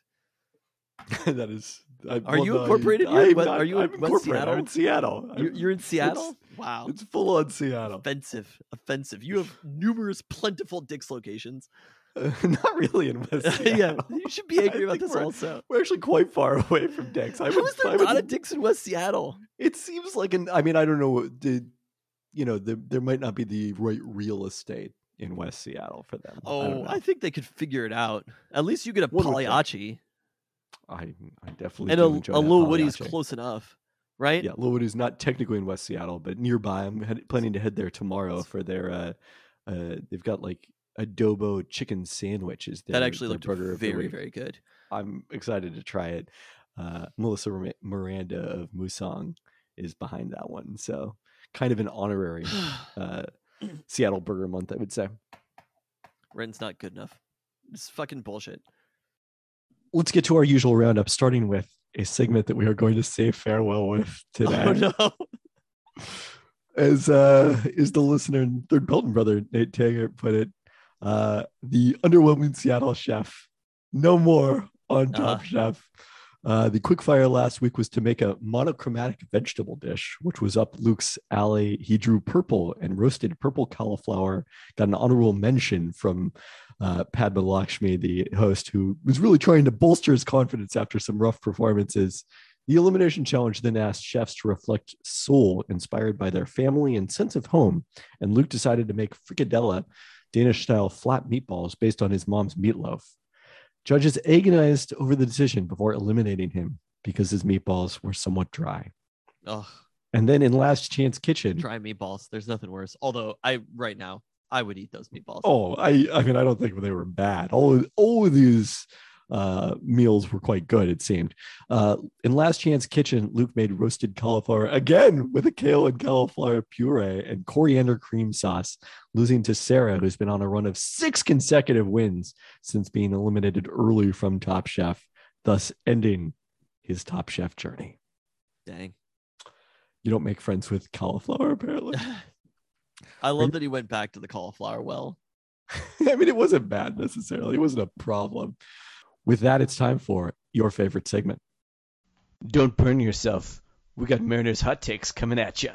that is. I, Are you no, incorporated not- are you in. I'm in Seattle. You're, you're in Seattle. it's- wow, It's full on Seattle. offensive, offensive. You have numerous plentiful Dick's locations. not really in West Seattle. yeah, you should be I angry about this we're- also. We're actually quite far away from Dick's. I How would, is there I would- not a Dick's in West Seattle? It seems like an. I mean, I don't know. what The, you know, the, there might not be the right real estate in West Seattle for them. Oh, know. I, think they could figure it out. At least you get a One would think. Pagliacci, I, I definitely and do a, a Lil Woody's close enough, right? Yeah, Lil Woody's not technically in West Seattle, but nearby. I'm head, planning to head there tomorrow for their. Uh, uh, they've got like adobo chicken sandwiches. that their- actually their looked very, very good. I'm excited to try it. Uh, Melissa Miranda of Musang is behind that one, so kind of an honorary uh, Seattle Burger Month, I would say. Ren's not good enough. It's fucking bullshit. Let's get to our usual roundup, starting with a segment that we are going to say farewell with today. Oh no. As uh, is the listener and third Pelton brother Nate Taggart put it, uh, the underwhelming Seattle chef, no more on Top Uh. Chef. Uh, the quick fire last week was to make a monochromatic vegetable dish, which was up Luke's alley. He drew purple and roasted purple cauliflower. Got an honorable mention from uh, Padma Lakshmi, the host, who was really trying to bolster his confidence after some rough performances. The elimination challenge then asked chefs to reflect soul inspired by their family and sense of home. And Luke decided to make fricadella, Danish style flat meatballs based on his mom's meatloaf. Judges agonized over the decision before eliminating him because his meatballs were somewhat dry. Ugh, And then in Last Chance Kitchen, dry meatballs. There's nothing worse. Although I right now I would eat those meatballs. oh, I I mean I don't think they were bad. All of, all of these uh, meals were quite good. It seemed. Uh, in Last Chance Kitchen, Luke made roasted cauliflower again with a kale and cauliflower puree and coriander cream sauce, losing to Sarah, who's been on a run of six consecutive wins since being eliminated early from Top Chef, thus ending his Top Chef journey. Dang. You don't make friends with cauliflower, apparently. I love that he went back to the cauliflower well. I mean, it wasn't bad necessarily. It wasn't a problem. With that, it's time for your favorite segment. Don't burn yourself. We got Mariners hot takes coming at you.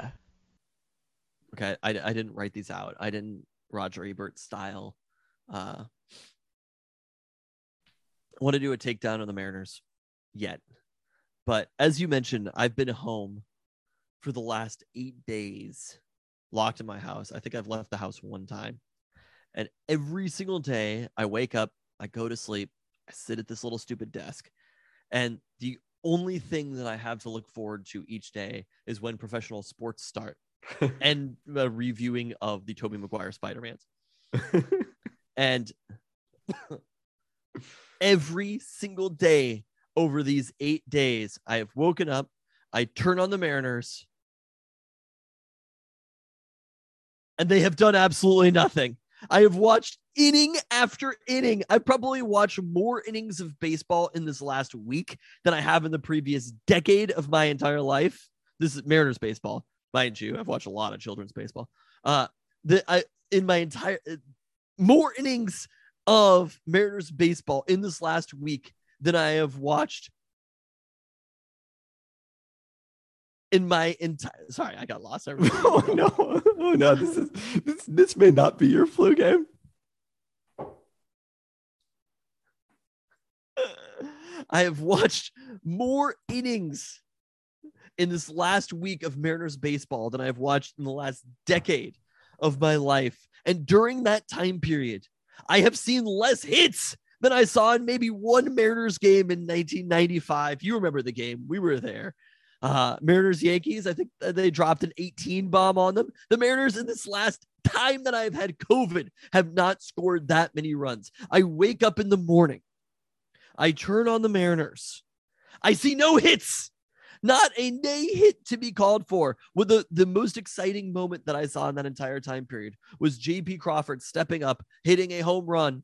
Okay, I, I didn't write these out. I didn't Roger Ebert style. Uh, want to do a takedown of the Mariners yet, but as you mentioned, I've been home for the last eight days, locked in my house. I think I've left the house one time, and every single day I wake up, I go to sleep, I sit at this little stupid desk, and the only thing that I have to look forward to each day is when professional sports start and a reviewing of the Tobey Maguire Spider-Mans. And every single day over these eight days, I have woken up, I turn on the Mariners, and they have done absolutely nothing. I have watched inning after inning. I probably watched more innings of baseball in this last week than I have in the previous decade of my entire life. This is Mariners baseball, mind you. I've watched a lot of children's baseball. Uh, the I in my entire uh, more innings of Mariners baseball in this last week than I have watched in my entire. Sorry, I got lost. Oh no! Oh no! This is this. This may not be your flu game. I have watched more innings in this last week of Mariners baseball than I've watched in the last decade of my life. And during that time period, I have seen less hits than I saw in maybe one Mariners game in 1995. You remember the game? We were there. Uh, Mariners Yankees, I think they dropped an 18 bomb on them. The Mariners, in this last time that I've had COVID, have not scored that many runs. I wake up in the morning. I turn on the Mariners. I see no hits, not a nay hit to be called for. With the, the most exciting moment that I saw in that entire time period was JP Crawford stepping up, hitting a home run,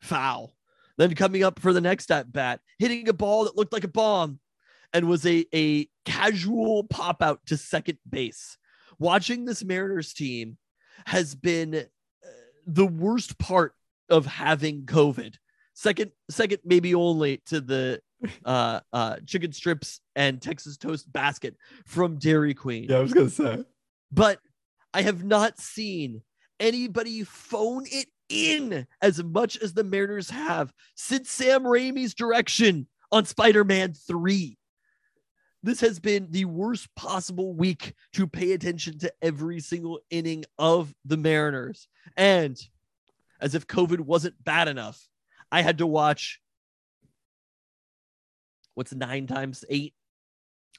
foul, then coming up for the next at bat, hitting a ball that looked like a bomb, and was a a casual pop out to second base. Watching this Mariners team has been uh, the worst part of having COVID. Second, second, maybe only to the uh, uh, chicken strips and Texas toast basket from Dairy Queen. Yeah, I was gonna say. But I have not seen anybody phone it in as much as the Mariners have since Sam Raimi's direction on Spider-Man 3. This has been the worst possible week to pay attention to every single inning of the Mariners. And as if COVID wasn't bad enough, I had to watch what's nine times eight?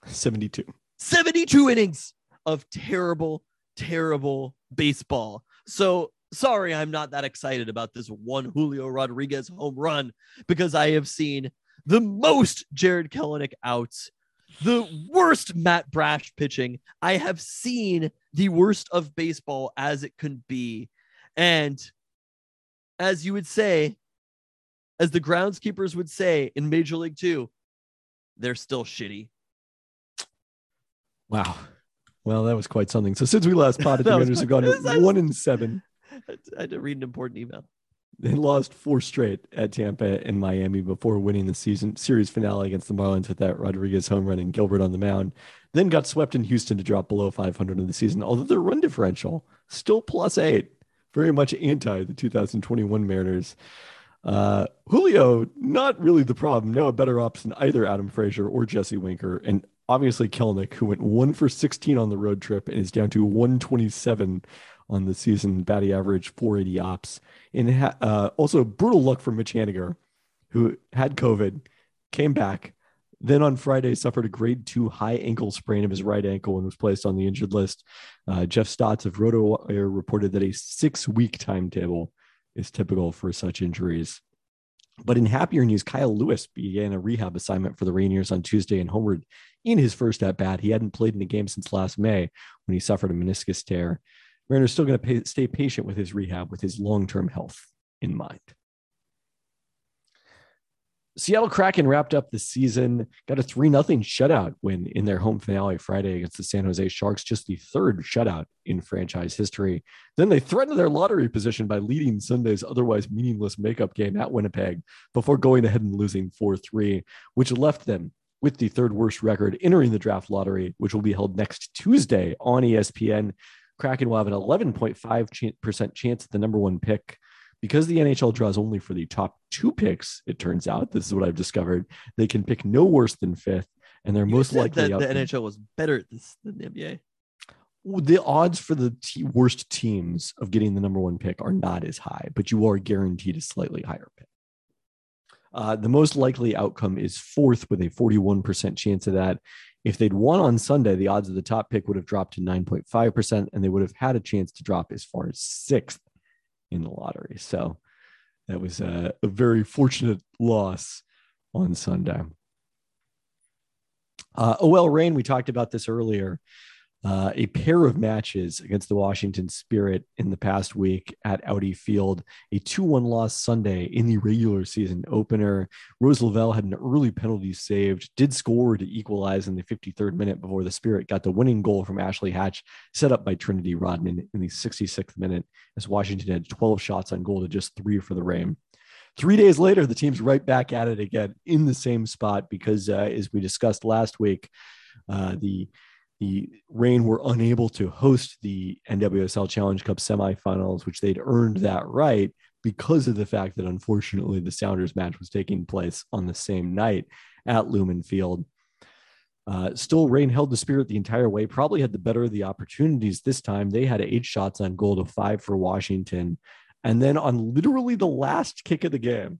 72. 72 innings of terrible, terrible baseball. So sorry, I'm not that excited about this one Julio Rodriguez home run because I have seen the most Jarred Kelenic outs, the worst Matt Brash pitching. I have seen the worst of baseball as it could be. And as you would say, as the groundskeepers would say in Major League Two, they're still shitty. Wow. Well, that was quite something. So since we last potted, the Mariners have gone one in seven. I had to read an important email. They lost four straight at Tampa and Miami before winning the season series finale against the Marlins with that Rodriguez home run and Gilbert on the mound. Then got swept in Houston to drop below 500 in the season. Although their run differential still plus eight, very much anti the 2021 Mariners. Uh, Julio, not really the problem. No, a better ops than either Adam Frazier or Jesse Winker, and obviously Kelenic, who went one for 16 on the road trip and is down to 127 on the season, batting average 480 ops. And ha- uh, also brutal luck for Mitch Haniger, who had COVID, came back, then on Friday suffered a grade two high ankle sprain of his right ankle and was placed on the injured list. Uh, Jeff Stotts of RotoWire reported that a six week timetable is typical for such injuries. But in happier news, Kyle Lewis began a rehab assignment for the Rainiers on Tuesday and homered in his first at bat. He hadn't played in a game since last May when he suffered a meniscus tear. Mariner's still going to stay patient with his rehab with his long term health in mind. Seattle Kraken wrapped up the season, got a 3 0 shutout win in their home finale Friday against the San Jose Sharks, just the third shutout in franchise history. Then they threatened their lottery position by leading Sunday's otherwise meaningless makeup game at Winnipeg before going ahead and losing 4 3, which left them with the third worst record entering the draft lottery, which will be held next Tuesday on ESPN. Kraken will have an 11.5% chance at the number one pick because the NHL draws only for the top two picks, it turns out, this is what I've discovered, they can pick no worse than fifth, and they're You most likely that the NHL was better at this than the NBA. the odds for the te- worst teams of getting the number one pick are not as high, but you are guaranteed a slightly higher pick. Uh, the most likely outcome is fourth with a 41% chance of that. If they'd won on Sunday, the odds of the top pick would have dropped to 9.5%, and they would have had a chance to drop as far as sixth in the lottery. So that was a, a very fortunate loss on Sunday. Uh, OL Reign, we talked about this earlier. Uh, a pair of matches against the Washington Spirit in the past week at Audi Field, a 2 1 loss Sunday in the regular season opener. Rose Lavelle had an early penalty saved, did score to equalize in the 53rd minute before the Spirit got the winning goal from Ashley Hatch, set up by Trinity Rodman in the 66th minute, as Washington had 12 shots on goal to just three for the Reign. Three days later, the team's right back at it again in the same spot because, uh, as we discussed last week, uh, the the Reign were unable to host the NWSL Challenge Cup semifinals, which they'd earned that right because of the fact that unfortunately the Sounders match was taking place on the same night at Lumen Field. Uh, still, Reign held the spirit the entire way, probably had the better of the opportunities this time. They had eight shots on goal to five for Washington. And then on literally the last kick of the game,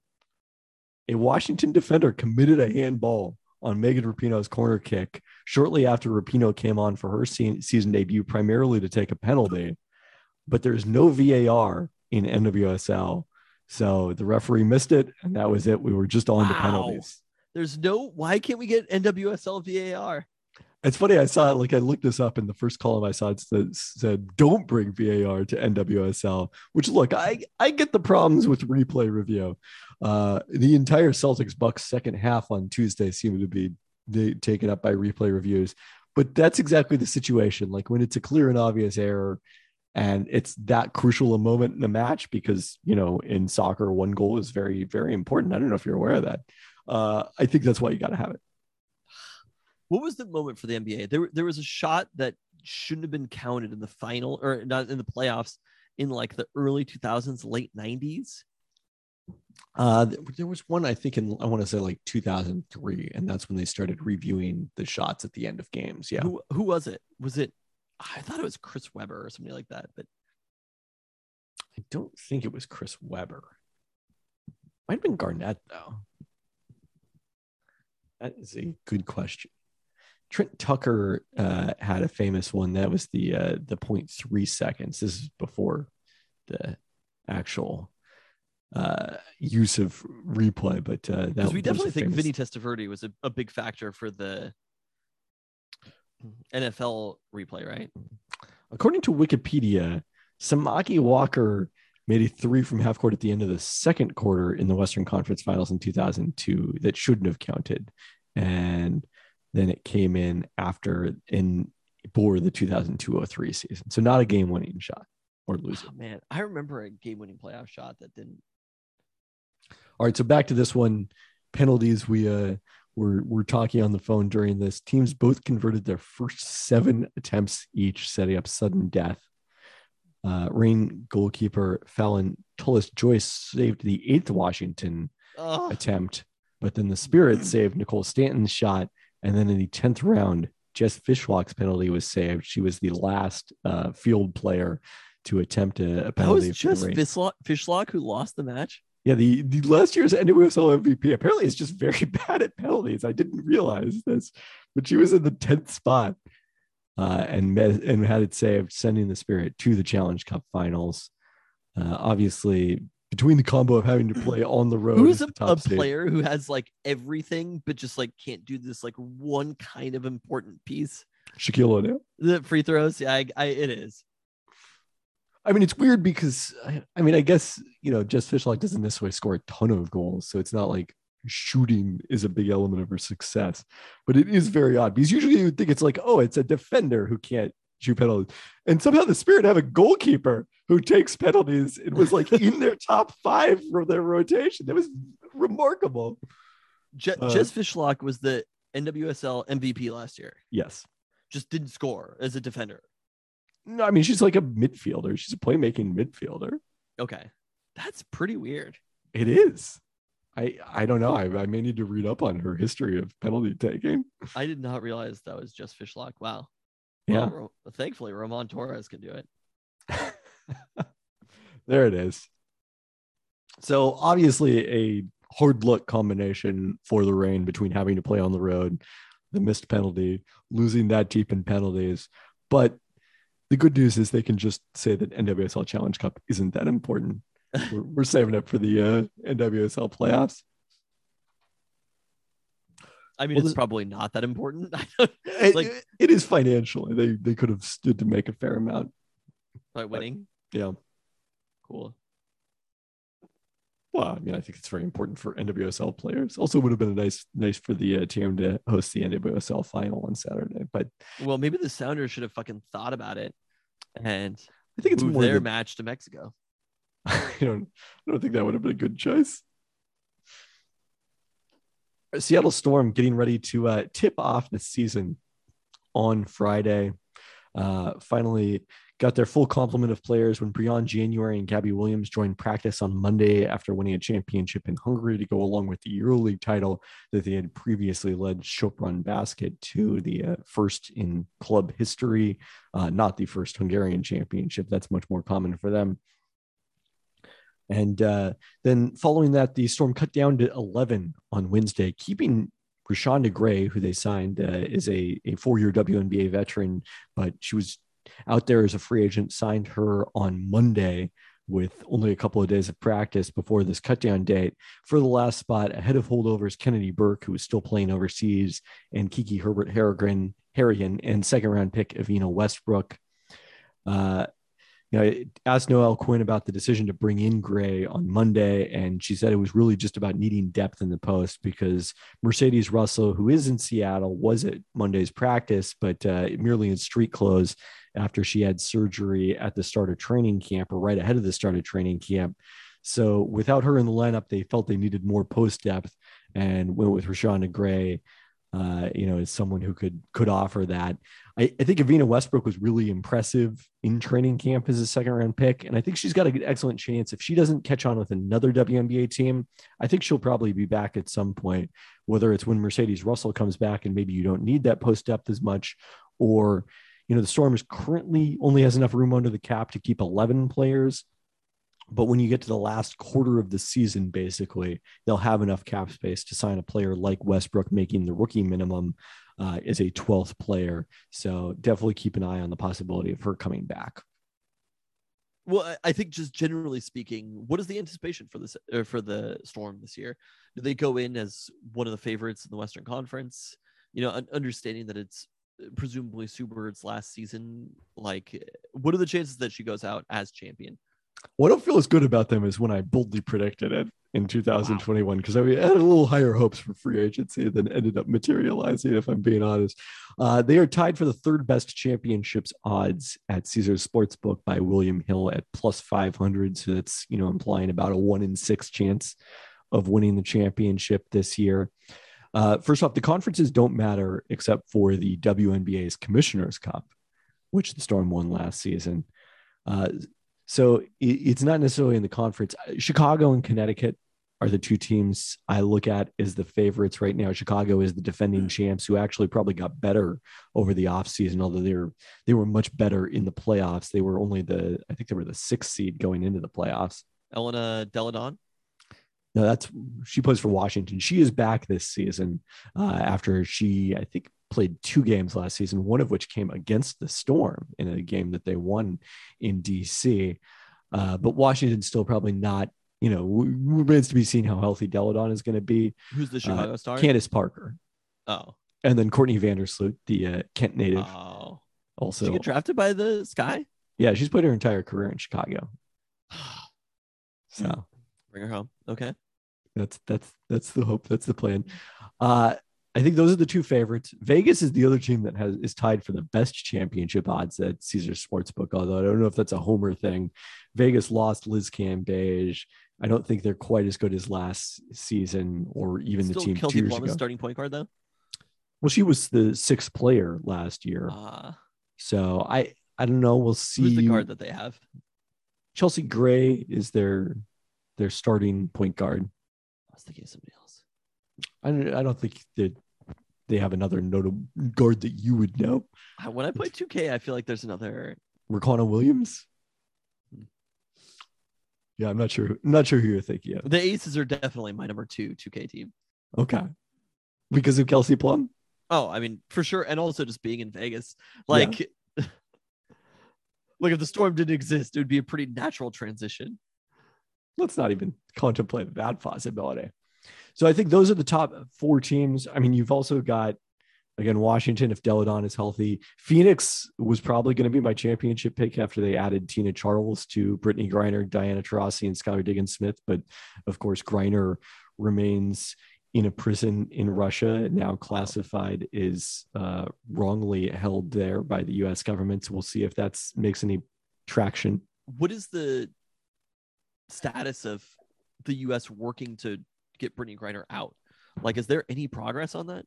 a Washington defender committed a handball on Megan Rapinoe's corner kick shortly after Rapinoe came on for her se- season debut, primarily to take a penalty. But there's no VAR in NWSL. So the referee missed it, and that was it. We were just on to Wow. penalties. There's no. Why can't we get NWSL VAR? It's funny. I saw. Like I looked this up, and the first column I saw it said, said "Don't bring VAR to NWSL." Which look, I I get the problems with replay review. Uh, the entire Celtics Bucks second half on Tuesday seemed to be they taken up by replay reviews. But that's exactly the situation. Like when it's a clear and obvious error, and it's that crucial a moment in a match because you know in soccer one goal is very very important. I don't know if you're aware of that. Uh, I think that's why you got to have it. What was the moment for the NBA? There, there was a shot that shouldn't have been counted in the final or not in the playoffs in like the early 2000s, late 90s. Uh, there was one I think in I want to say like 2003, and that's when they started reviewing the shots at the end of games. Yeah, Who, who was it? Was it? I thought it was Chris Webber or something like that, but I don't think it was Chris Webber. Might have been Garnett though. That is a good question. Trent Tucker uh, had a famous one that was the uh, the 0.3 seconds. This is before the actual uh, use of replay, but uh, that we definitely think famous- Vinny Testaverde was a, a big factor for the NFL replay, right? According to Wikipedia, Samaki Walker made a three from half court at the end of the second quarter in the Western Conference Finals in 2002 that shouldn't have counted, and then it came in after in for the 2002-03 season. So not a game-winning shot or losing. Oh, man, I remember a game-winning playoff shot that didn't. All right, so back to this one. Penalties. We uh we're we're talking on the phone during this. Teams both converted their first seven attempts each, setting up sudden death. Uh, Reign goalkeeper Phallon Tullis Joyce saved the eighth Washington Oh, attempt, but then the Spirit saved Nicole Stanton's shot, and then in the tenth round, Jess Fishlock's penalty was saved. She was the last uh, field player to attempt a, a that penalty. was for just Fishlock, Fishlock who lost the match. Yeah, the, the last year's NWSL MVP apparently is just very bad at penalties. I didn't realize this, but she was in the 10th spot uh, and met, and had it saved, sending the Spirit to the Challenge Cup finals. Uh, obviously, between the combo of having to play on the road, Who's a, a player who has like everything, but just like can't do this like one kind of important piece? Shaquille O'Neal. The free throws, yeah, I, I, it is. I mean, it's weird because I, I mean, I guess you know, Jess Fishlock doesn't necessarily score a ton of goals, so it's not like shooting is a big element of her success. But it is very odd because usually you would think it's like, oh, it's a defender who can't shoot penalties, and somehow the Spirit have a goalkeeper who takes penalties. It was like in their top five for their rotation. That was remarkable. Je- Uh, Jess Fishlock was the NWSL MVP last year. Yes. Just didn't score as a defender. No, I mean she's like a midfielder. She's a playmaking midfielder. Okay, that's pretty weird. It is. I I don't know. I, I may need to read up on her history of penalty taking. I did not realize that was just Fishlock. Wow. Yeah, Well, thankfully, Ramon Torres can do it. there it is. So obviously a hard luck combination for the Reign between having to play on the road, the missed penalty, losing that deep in penalties. But the good news is they can just say that NWSL Challenge Cup isn't that important. We're, we're saving it for the uh, NWSL playoffs. I mean, Well, it's this- probably not that important. Don't It- Like- it is financially. They they could have stood to make a fair amount. by winning. Yeah. Cool. Well, I mean, I think it's very important for NWSL players. Also, would have been nice, nice for the uh, team to host the NWSL final on Saturday. But Well, maybe the Sounders should have fucking thought about it and I think it's move more their the, match to Mexico. I don't, I don't think that would have been a good choice. Seattle Storm getting ready to uh, tip off the season on Friday. Uh, finally got their full complement of players when Briann January and Gabby Williams joined practice on Monday after winning a championship in Hungary to go along with the EuroLeague title that they had previously led Sopron Basket to the uh, first in club history, uh, not the first Hungarian championship. That's much more common for them. And uh, then following that, the Storm cut down to 11 on Wednesday, keeping Reshanda Gray, who they signed, uh, is a, a four year WNBA veteran, but she was out there as a free agent, signed her on Monday with only a couple of days of practice before this cut down date for the last spot ahead of holdovers Kennedy Burke, who is still playing overseas, and Kiki Herbert Harrigan, Harrigan, and second round pick Evina Westbrook. Uh, you know, I asked Noelle Quinn about the decision to bring in Gray on Monday, and she said it was really just about needing depth in the post because Mercedes Russell, who is in Seattle, was at Monday's practice, but uh, merely in street clothes after she had surgery at the start of training camp or right ahead of the start of training camp. So without her in the lineup, they felt they needed more post depth and went with Reshanda Gray uh, you know, as someone who could could offer that. I, I, think Evina Westbrook was really impressive in training camp as a second round pick, and I think she's got an excellent chance. If she doesn't catch on with another WNBA team, I think she'll probably be back at some point. Whether it's when Mercedes Russell comes back and maybe you don't need that post depth as much, or you know the Storm is currently only has enough room under the cap to keep 11 players but when you get to the last quarter of the season, basically, they'll have enough cap space to sign a player like Westbrook, making the rookie minimum uh, as a 12th player. So definitely keep an eye on the possibility of her coming back. Well, I think just generally speaking, what is the anticipation for this for the Storm this year? Do they go in as one of the favorites in the Western Conference? You know, understanding that it's uh, presumably Sue Bird's last season. Like, what are the chances that she goes out as champion? What I don't feel as good about them is when I boldly predicted it in 2021 because wow. I had a little higher hopes for free agency than ended up materializing. If I'm being honest, uh, they are tied for the third best championships odds at Caesars Sportsbook by William Hill at plus 500. So that's you know implying about a one in six chance of winning the championship this year. Uh, first off, the conferences don't matter except for the WNBA's Commissioner's Cup, which the Storm won last season. Uh, so it's not necessarily in the conference. Uh, Chicago and Connecticut are the two teams I look at as the favorites right now. Chicago is the defending champs who actually probably got better over the offseason, although they were they were much better in the playoffs. They were only the I think they were the sixth seed going into the playoffs. Elena Delle Donne? No, that's she plays for Washington. She is back this season uh, after she I think played two games last season, one of which came against the Storm in a game that they won in DC. Uh, but Washington's still probably not, you know, remains to be seen how healthy Delle Donne is going to be. Who's the Chicago uh, star? Candace Parker. Oh. And then Courtney Vandersloot, the uh, Kent native. Oh. Also. Did she get drafted by the Sky? Yeah, she's played her entire career in Chicago. so bring her home. Okay. That's that's that's the hope. That's the plan. Uh I think those are the two favorites. Vegas is the other team that has is tied for the best championship odds at Caesar Sportsbook. Although I don't know if that's a homer thing. Vegas lost Liz Cambage. I don't think they're quite as good as last season or even Still the team two years ago. starting point guard though. Well, she was the sixth player last year. Uh, so I I don't know. We'll see. Who's the guard that they have? Chelsea Gray is their their starting point guard. I was thinking of somebody else. I don't, I don't think that they have another notable guard that you would know. When I play 2K, I feel like there's another Riquna Williams. Hmm. Yeah, I'm not sure. I'm not sure who you're thinking of. The Aces are definitely my number two 2K team. Okay, because of Kelsey Plum. Oh, I mean, for sure, and also just being in Vegas, like, yeah. like if the storm didn't exist, it would be a pretty natural transition. Let's not even contemplate that possibility. So I think those are the top four teams. I mean, you've also got again Washington if Delle Donne is healthy. Phoenix was probably going to be my championship pick after they added Tina Charles to Brittney Griner, Diana Taurasi, and Skylar Diggins Smith. But of course, Griner remains in a prison in Russia, now classified is uh, wrongly held there by the U.S. government. So we'll see if that makes any traction. What is the status of the U.S. working to get Brittney Griner out. Like, is there any progress on that?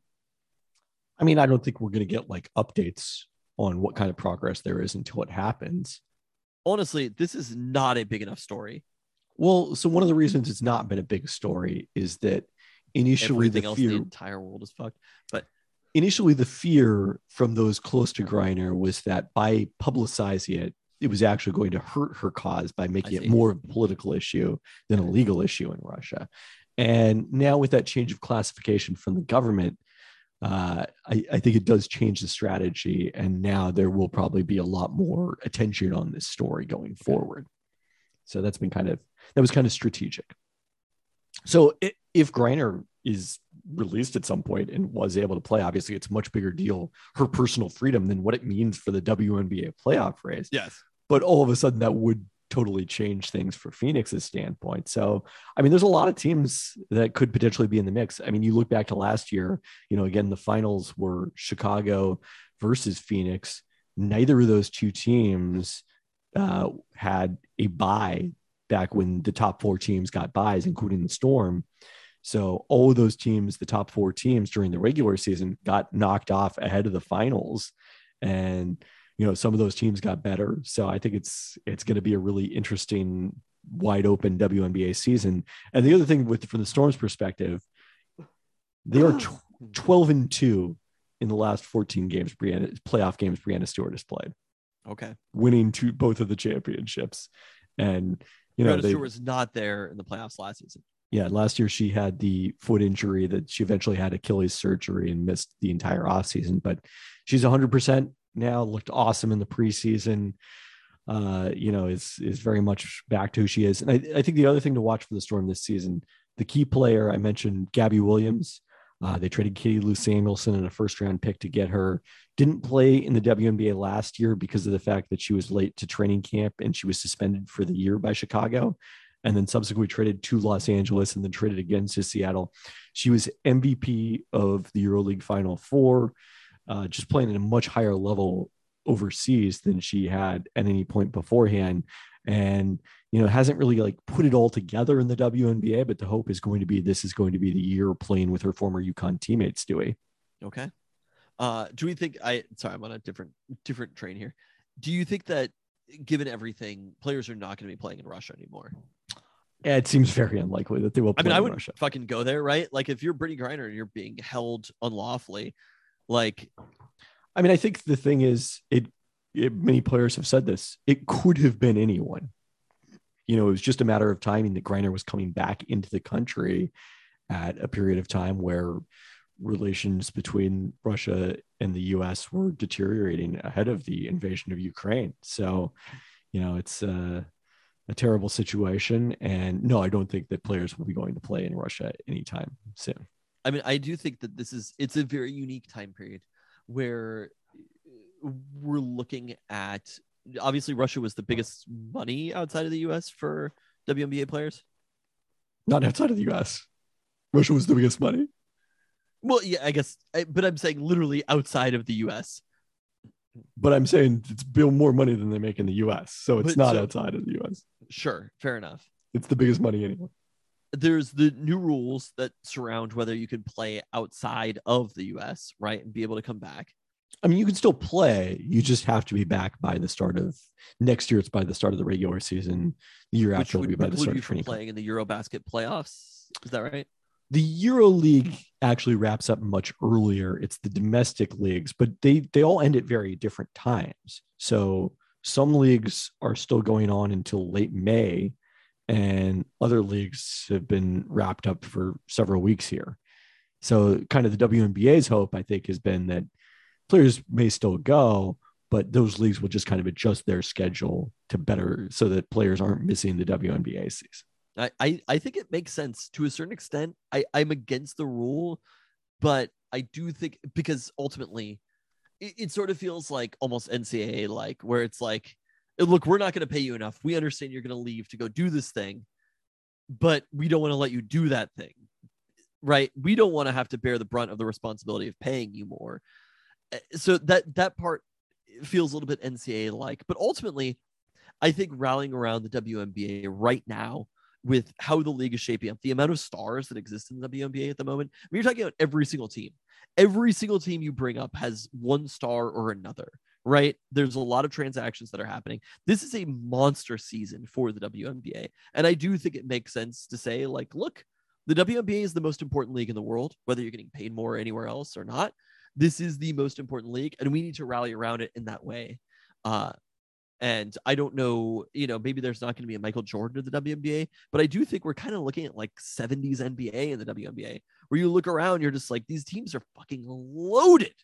I mean, I don't think we're going to get like updates on what kind of progress there is until it happens. Honestly, this is not a big enough story. Well, so one of the reasons it's not been a big story is that initially Everything the fear, the entire world is fucked. But initially, the fear from those close to Griner was that by publicizing it, it was actually going to hurt her cause by making it more of a political issue than a legal issue in Russia. And now with that change of classification from the government, uh, I, I, think it does change the strategy. And now there will probably be a lot more attention on this story going forward. So that's been kind of, that was kind of strategic. So it, if Griner is released at some point and was able to play, obviously it's a much bigger deal, her personal freedom than what it means for the WNBA playoff race. Yes. but all of a sudden that would totally change things for Phoenix's standpoint. So, I mean, there's a lot of teams that could potentially be in the mix. I mean, you look back to last year, you know, again, the finals were Chicago versus Phoenix. Neither of those two teams uh, had a buy back when the top four teams got buys, including the Storm. So all of those teams, the top four teams during the regular season, got knocked off ahead of the finals, and you know some of those teams got better. So I think it's it's going to be a really interesting, wide open WNBA season. And the other thing with from the Storm's perspective, they are tw- hmm. twelve and two in the last fourteen games. Breanna playoff games Breanna Stewart has played, Okay. winning two both of the championships, and you know Breanna they, Stewart was not there in the playoffs last season. yeah, last year she had the foot injury that she eventually had Achilles surgery and missed the entire offseason, but she's 100% now, looked awesome in the preseason. Uh, you know, is is very much back to who she is. And I, I think the other thing to watch for the Storm this season, the key player I mentioned, Gabby Williams. Uh, they traded Katie Lou Samuelson in a first round pick to get her. Didn't play in the WNBA last year because of the fact that she was late to training camp and she was suspended for the year by Chicago and then subsequently traded to Los Angeles and then traded again to Seattle. She was MVP of the EuroLeague Final Four, uh, just playing at a much higher level overseas than she had at any point beforehand. And you know, hasn't really like put it all together in the WNBA, but the hope is going to be this is going to be the year playing with her former UConn teammates, Stewie. Okay. Uh, do we think I sorry, I'm on a different different train here. Do you think that given everything, players are not going to be playing in Russia anymore? Yeah, it seems very unlikely that they will I mean, I in would Russia. fucking go there, right? Like if you're Brittney Griner and you're being held unlawfully, like I mean, I think the thing is, it, it many players have said this. It could have been anyone. You know, it was just a matter of timing that Griner was coming back into the country at a period of time where relations between Russia and the U.S. were deteriorating ahead of the invasion of Ukraine. So, you know, it's a, a terrible situation. And no, I don't think that players will be going to play in Russia anytime soon. I mean, I do think that this is it's a very unique time period where uh, we're looking at obviously Russia was the biggest money outside of the US for WNBA players. Not outside of the U.S. Russia was the biggest money. Well, yeah, I guess I, but I'm saying literally outside of the US. but I'm saying it's bill more money than they make in the U.S. So it's But not so- outside of the U.S. Sure, fair enough. It's the biggest money anywhere. There's the new rules that surround whether you can play outside of the US, right? And be able to come back. I mean, you can still play. You just have to be back by the start of next year. It's by the start of the regular season. The year Which after will be by the start you of training. playing in the Eurobasket playoffs. Is that right? The Euro League actually wraps up much earlier. It's the domestic leagues, but they they all end at very different times. So some leagues are still going on until late May, and other leagues have been wrapped up for several weeks here. So kind of the WNBA's hope, I think, has been that players may still go, but those leagues will just kind of adjust their schedule to better so that players aren't missing the WNBA season. I, I, I think it makes sense to a certain extent. I, I'm against the rule, but I do think because ultimately it, it sort of feels like almost NCAA like, where it's like, look, we're not going to pay you enough. We understand you're going to leave to go do this thing, but we don't want to let you do that thing. Right. We don't want to have to bear the brunt of the responsibility of paying you more. Uh, So that that part feels a little bit NCAA like, but ultimately, I think rallying around the WNBA right now with how the league is shaping up, the amount of stars that exist in the WNBA at the moment. I mean, you're talking about every single team. Every single team you bring up has one star or another, right? There's a lot of transactions that are happening. This is a monster season for the WNBA. And I do think it makes sense to say, like, look, the WNBA is the most important league in the world, whether you're getting paid more anywhere else or not. This is the most important league, and we need to rally around it in that way. Uh, and I don't know, you know, maybe there's not going to be a Michael Jordan of the WNBA, but I do think we're kind of looking at like 70s NBA in the WNBA, where you look around, you're just like, these teams are fucking loaded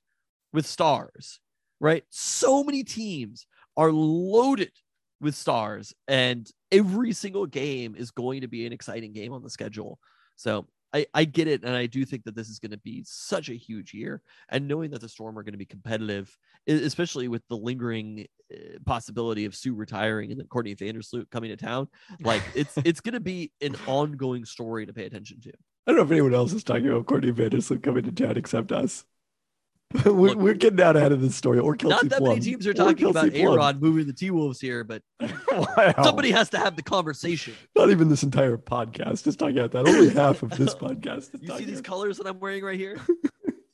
with stars, right? So many teams are loaded with stars, and every single game is going to be an exciting game on the schedule. So I, I get it. And I do think that this is going to be such a huge year. And knowing that the Storm are going to be competitive, especially with the lingering uh, possibility of Sue retiring and then Courtney Vandersloot coming to town, like it's it's going to be an ongoing story to pay attention to. I don't know if anyone else is talking about Courtney Vandersloot coming to town except us. we're, Look- we're getting out ahead of this story. Or Kelsey Not that Plum. many teams are talking about Plum. A-Rod moving the T-Wolves here, but Wow. somebody has to have the conversation. Not even this entire podcast is talking about that. Only half of this podcast is You see these about colors that I'm wearing right here?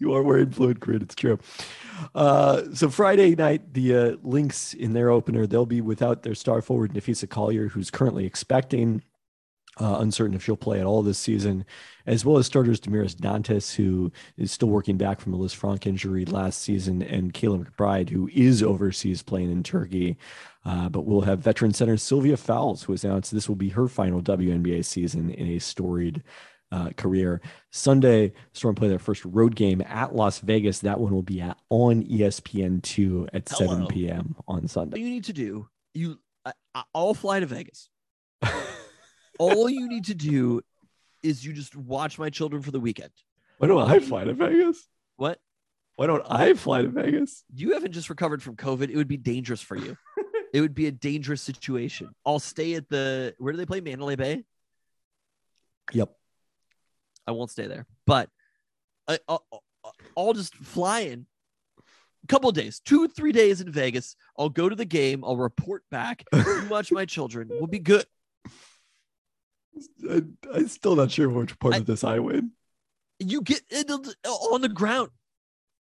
You are wearing fluid grid. It's true. Uh, so Friday night, the uh, Lynx in their opener, they'll be without their star forward Napheesa Collier, who's currently expecting, uh, uncertain if she'll play at all this season, as well as starters Damiris Dantas, who is still working back from a Lisfranc injury last season, and Kayla McBride, who is overseas playing in Turkey. Uh, but we'll have veteran center Sylvia Fowles, who has announced this will be her final WNBA season in a storied uh, career. Sunday, Storm play their first road game at Las Vegas. That one will be at on E ESPN2 at 7 p.m. on What Sunday. you need to do, you, I, I- I'll fly to Vegas. All you need to do is you just watch my children for the weekend. Why don't I fly to Vegas? What? Why don't I fly to Vegas? You haven't just recovered from COVID. It would be dangerous for you. it would be a dangerous situation. I'll stay at the where do they play? Mandalay Bay. Yep. I won't stay there, but I, I'll, I'll- just fly in. A couple of days, two three days in Vegas. I'll go to the game. I'll report back. Watch my children. We'll be good. I, I'm still not sure which part I- of this I win. You get it on the ground,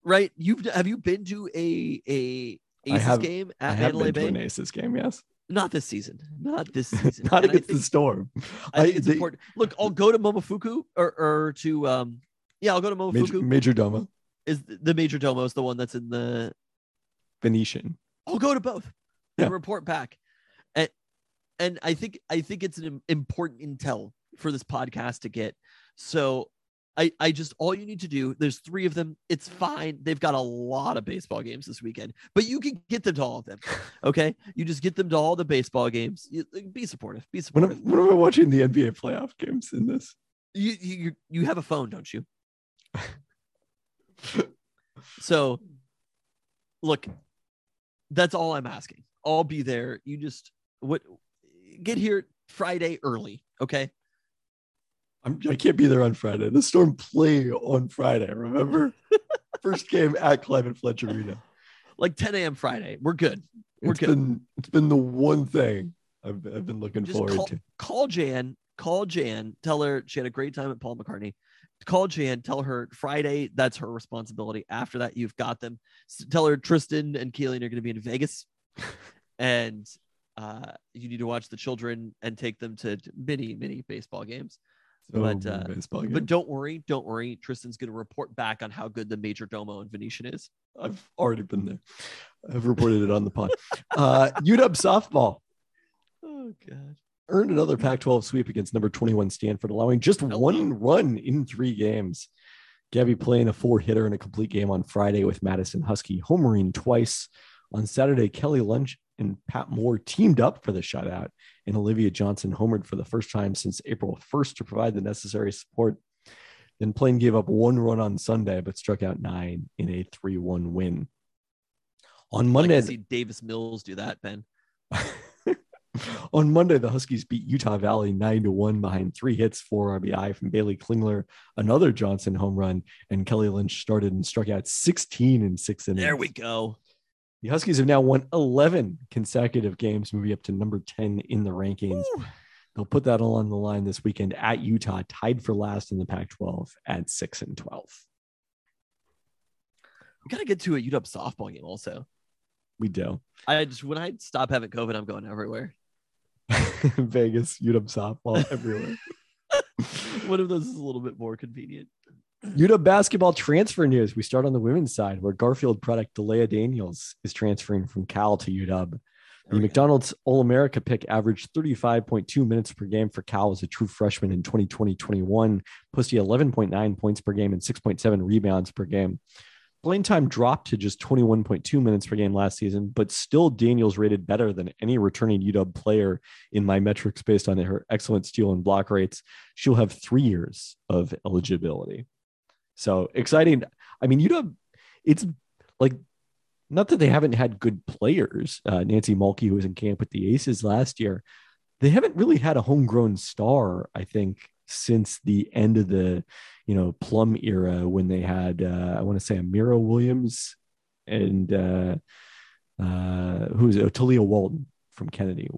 right? You've have you been to a Aces have- game at I have Mandalay been to Bay? an Aces game, yes. Not this season. Not this season. Not And against the Storm. I think it's they- important. Look, I'll go to Momofuku or, or to um yeah, I'll go to Momofuku. Major, Major Doma, Is the Major Domo is the one that's in the Venetian. I'll go to both and report back. And I think I think it's an important intel for this podcast to get. So I I just all you need to do, there's three of them. It's fine. They've got a lot of baseball games this weekend, but you can get them to all of them. Okay. You just get them to all the baseball games. You, be supportive. Be supportive. when am I watching the NBA playoff games in this? you you- you have a phone, don't you? so look, that's all I'm asking. I'll be there. You just what get here Friday early, okay? I'm, I can't be there on Friday. The Storm play on Friday, remember? First game at Climate Pledge Arena. Like 10 a.m. Friday. We're good. We're It's good. been it's been the one thing I've, I've been looking Just forward call, to. call Jan, call Jan, tell her she had a great time at Paul McCartney. Call Jan, tell her Friday, that's her responsibility. After that, you've got them. S- Tell her Tristan and Keelan are going to be in Vegas. and uh, you need to watch the children and take them to mini, mini baseball games. So but, uh, baseball But don't worry, don't worry. Tristan's going to report back on how good the Major Domo and Venetian is. I've already been there. I've reported it on the pod. Uh, UW softball Oh, God. earned another Pac-12 sweep against number 21 Stanford, allowing just Hello. one run in three games. Gabbie Plain a four-hitter in a complete game on Friday with Madison Huskey homering twice. On Saturday, Kelly Lynch and Pat Moore teamed up for the shutout, and Olivia Johnson homered for the first time since April 1st to provide the necessary support. Then Plain gave up one run on Sunday, but struck out nine in a 3-1 win. On Monday, like see Davis Mills do that, Ben. On Monday, the Huskies beat Utah Valley 9 to 1 behind three hits, four RBI from Baylee Klingler, another Johnson home run, and Kelly Lynch started and struck out 16 in six innings. There we go. The Huskies have now won 11 consecutive games, moving up to number 10 in the rankings. Woo. They'll put that all on the line this weekend at Utah, tied for last in the Pac 12 at 6 and 12. We got to get to a UW softball game also. We do. I just, when I stop having COVID, I'm going everywhere. Vegas, UW softball everywhere. One of those is a little bit more convenient. UW basketball transfer news. We start on the women's side, where Garfield product Dalayah Daniels is transferring from Cal to UW. The. McDonald's All America pick averaged 35.2 minutes per game for Cal as a true freshman in 2020 21, posting 11.9 points per game and 6.7 rebounds per game. Playing time dropped to just 21.2 minutes per game last season, but still Daniels rated better than any returning UW player in my metrics based on her excellent steal and block rates. She'll have three years of eligibility. So exciting. I mean, UW, it's like not that they haven't had good players. Uh, Nancy Mulkey, who was in camp with the Aces last year, they haven't really had a homegrown star, I think, since the end of the you know plum era when they had uh, i want to say amira williams and uh uh who's it? Oh, talia walton from kennedy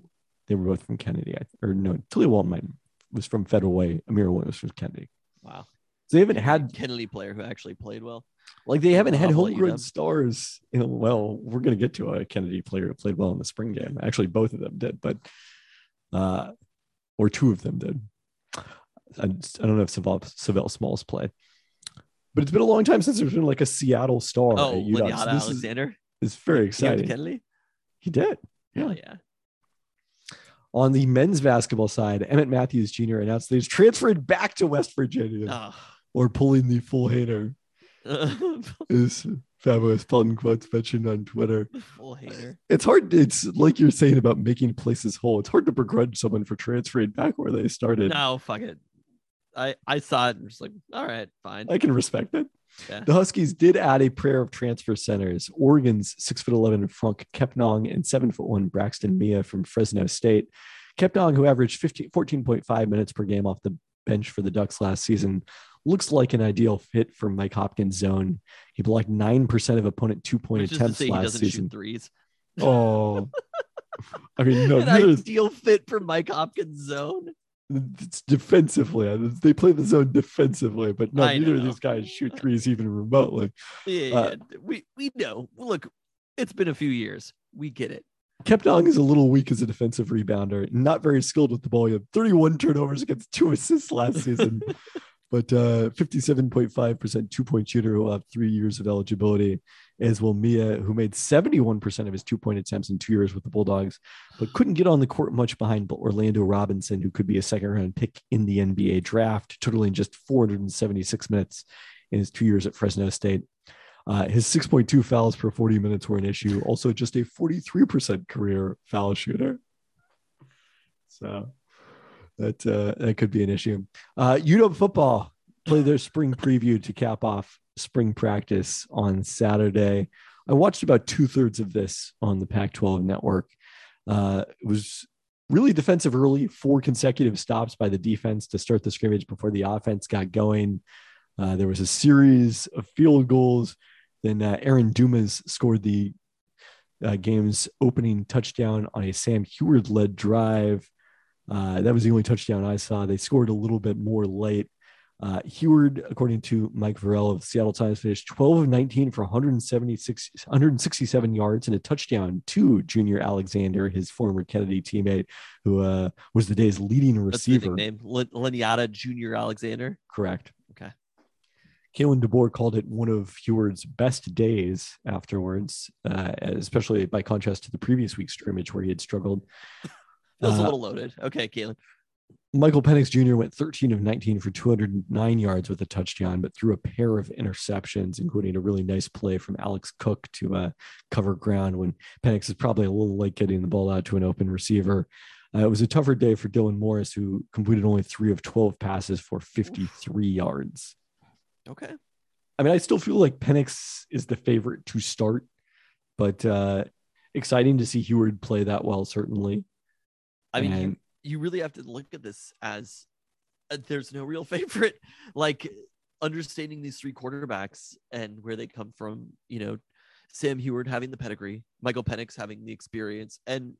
they were both from kennedy or no talia walton was from federal way amira williams was from kennedy Wow. So they haven't had Kennedy player who actually played well. like they haven't had I'll let you homegrown stars you know well we're going to get to a kennedy player who played well in the spring game actually both of them did but uh or two of them did I, just- I don't know if Savell, Savell Smalls played, but it's been a long time since there's been like a Seattle star. Oh, at UW. So Lanyata this is, Alexander. is very He exciting. Kennedy. He did. Hell yeah. On the men's basketball side, Emmett Matthews Jr. announced that he's transferred back to West Virginia Oh. Or pulling the full hater. Is fabulous Pelton quotes mentioned on Twitter. Full hater. It's hard. It's like you're saying about making places whole. It's hard to begrudge someone for transferring back where they started. No, fuck it. I I saw it and was like, all right, fine. I can respect it. Yeah. The Huskies did add a pair of transfer centers. Oregon's six foot eleven Franck Kepnang and seven foot one Braxton Meah from Fresno State. Kepnang, who averaged 15, 14.5 minutes per game off the bench for the Ducks last season, looks like an ideal fit for Mike Hopkins' zone. He blocked nine percent of opponent two point attempts last doesn't season. shoot threes. Oh, I mean, no, An ideal fit for Mike Hopkins' zone. it's defensively. They play the zone defensively, but no, neither of these guys shoot threes even remotely. Yeah, Uh, yeah. we we know. Look, it's been a few years. We get it. Kepnang is a little weak as a defensive rebounder, not very skilled with the ball. He had 31 turnovers against two assists last season, but uh, 57.5% two point shooter who will have three years of eligibility, as will Meah, who made 71% of his two point attempts in two years with the Bulldogs, but couldn't get on the court much behind Orlando Robinson, who could be a second round pick in the NBA draft, totaling just 476 minutes in his two years at Fresno State. Uh, his 6.2 fouls per 40 minutes were an issue. Also, just a 43% career foul shooter. So that uh, that could be an issue. Uh, UW football play their spring preview to cap off spring practice on Saturday. I watched about two thirds of this on the Pac-12 network. Uh, it was really defensive early, four consecutive stops by the defense to start the scrimmage before the offense got going. Uh, there was a series of field goals. Then uh, Aaron Dumas scored the uh, game's opening touchdown on a Sam Huard led drive. Uh, that was the only touchdown I saw. They scored a little bit more late. Uh, Huard, according to Mike Vorel of Seattle Times, finished 12 of 19 for 176, 167 yards and a touchdown to Junior Alexander, his former Kennedy teammate, who uh, was the day's leading receiver. Len- Leniata Junior Alexander. Correct. Okay. Kalen DeBoer called it one of Huard's best days afterwards, uh, especially by contrast to the previous week's scrimmage where he had struggled. Feels a Uh, little loaded. Okay, Caitlin. Michael Penix Jr. went 13 of 19 for 209 yards with a touchdown, but threw a pair of interceptions, including a really nice play from Alex Cook to uh, cover ground when Penix is probably a little late getting the ball out to an open receiver. Uh, it was a tougher day for Dylan Morris, who completed only three of 12 passes for 53 yards. Okay. I mean, I still feel like Penix is the favorite to start, but uh, exciting to see Huard play that well, certainly. I mean, you, you really have to look at this as uh, there's no real favorite. Like understanding these three quarterbacks and where they come from, you know, Sam Huard having the pedigree, Michael Penix having the experience and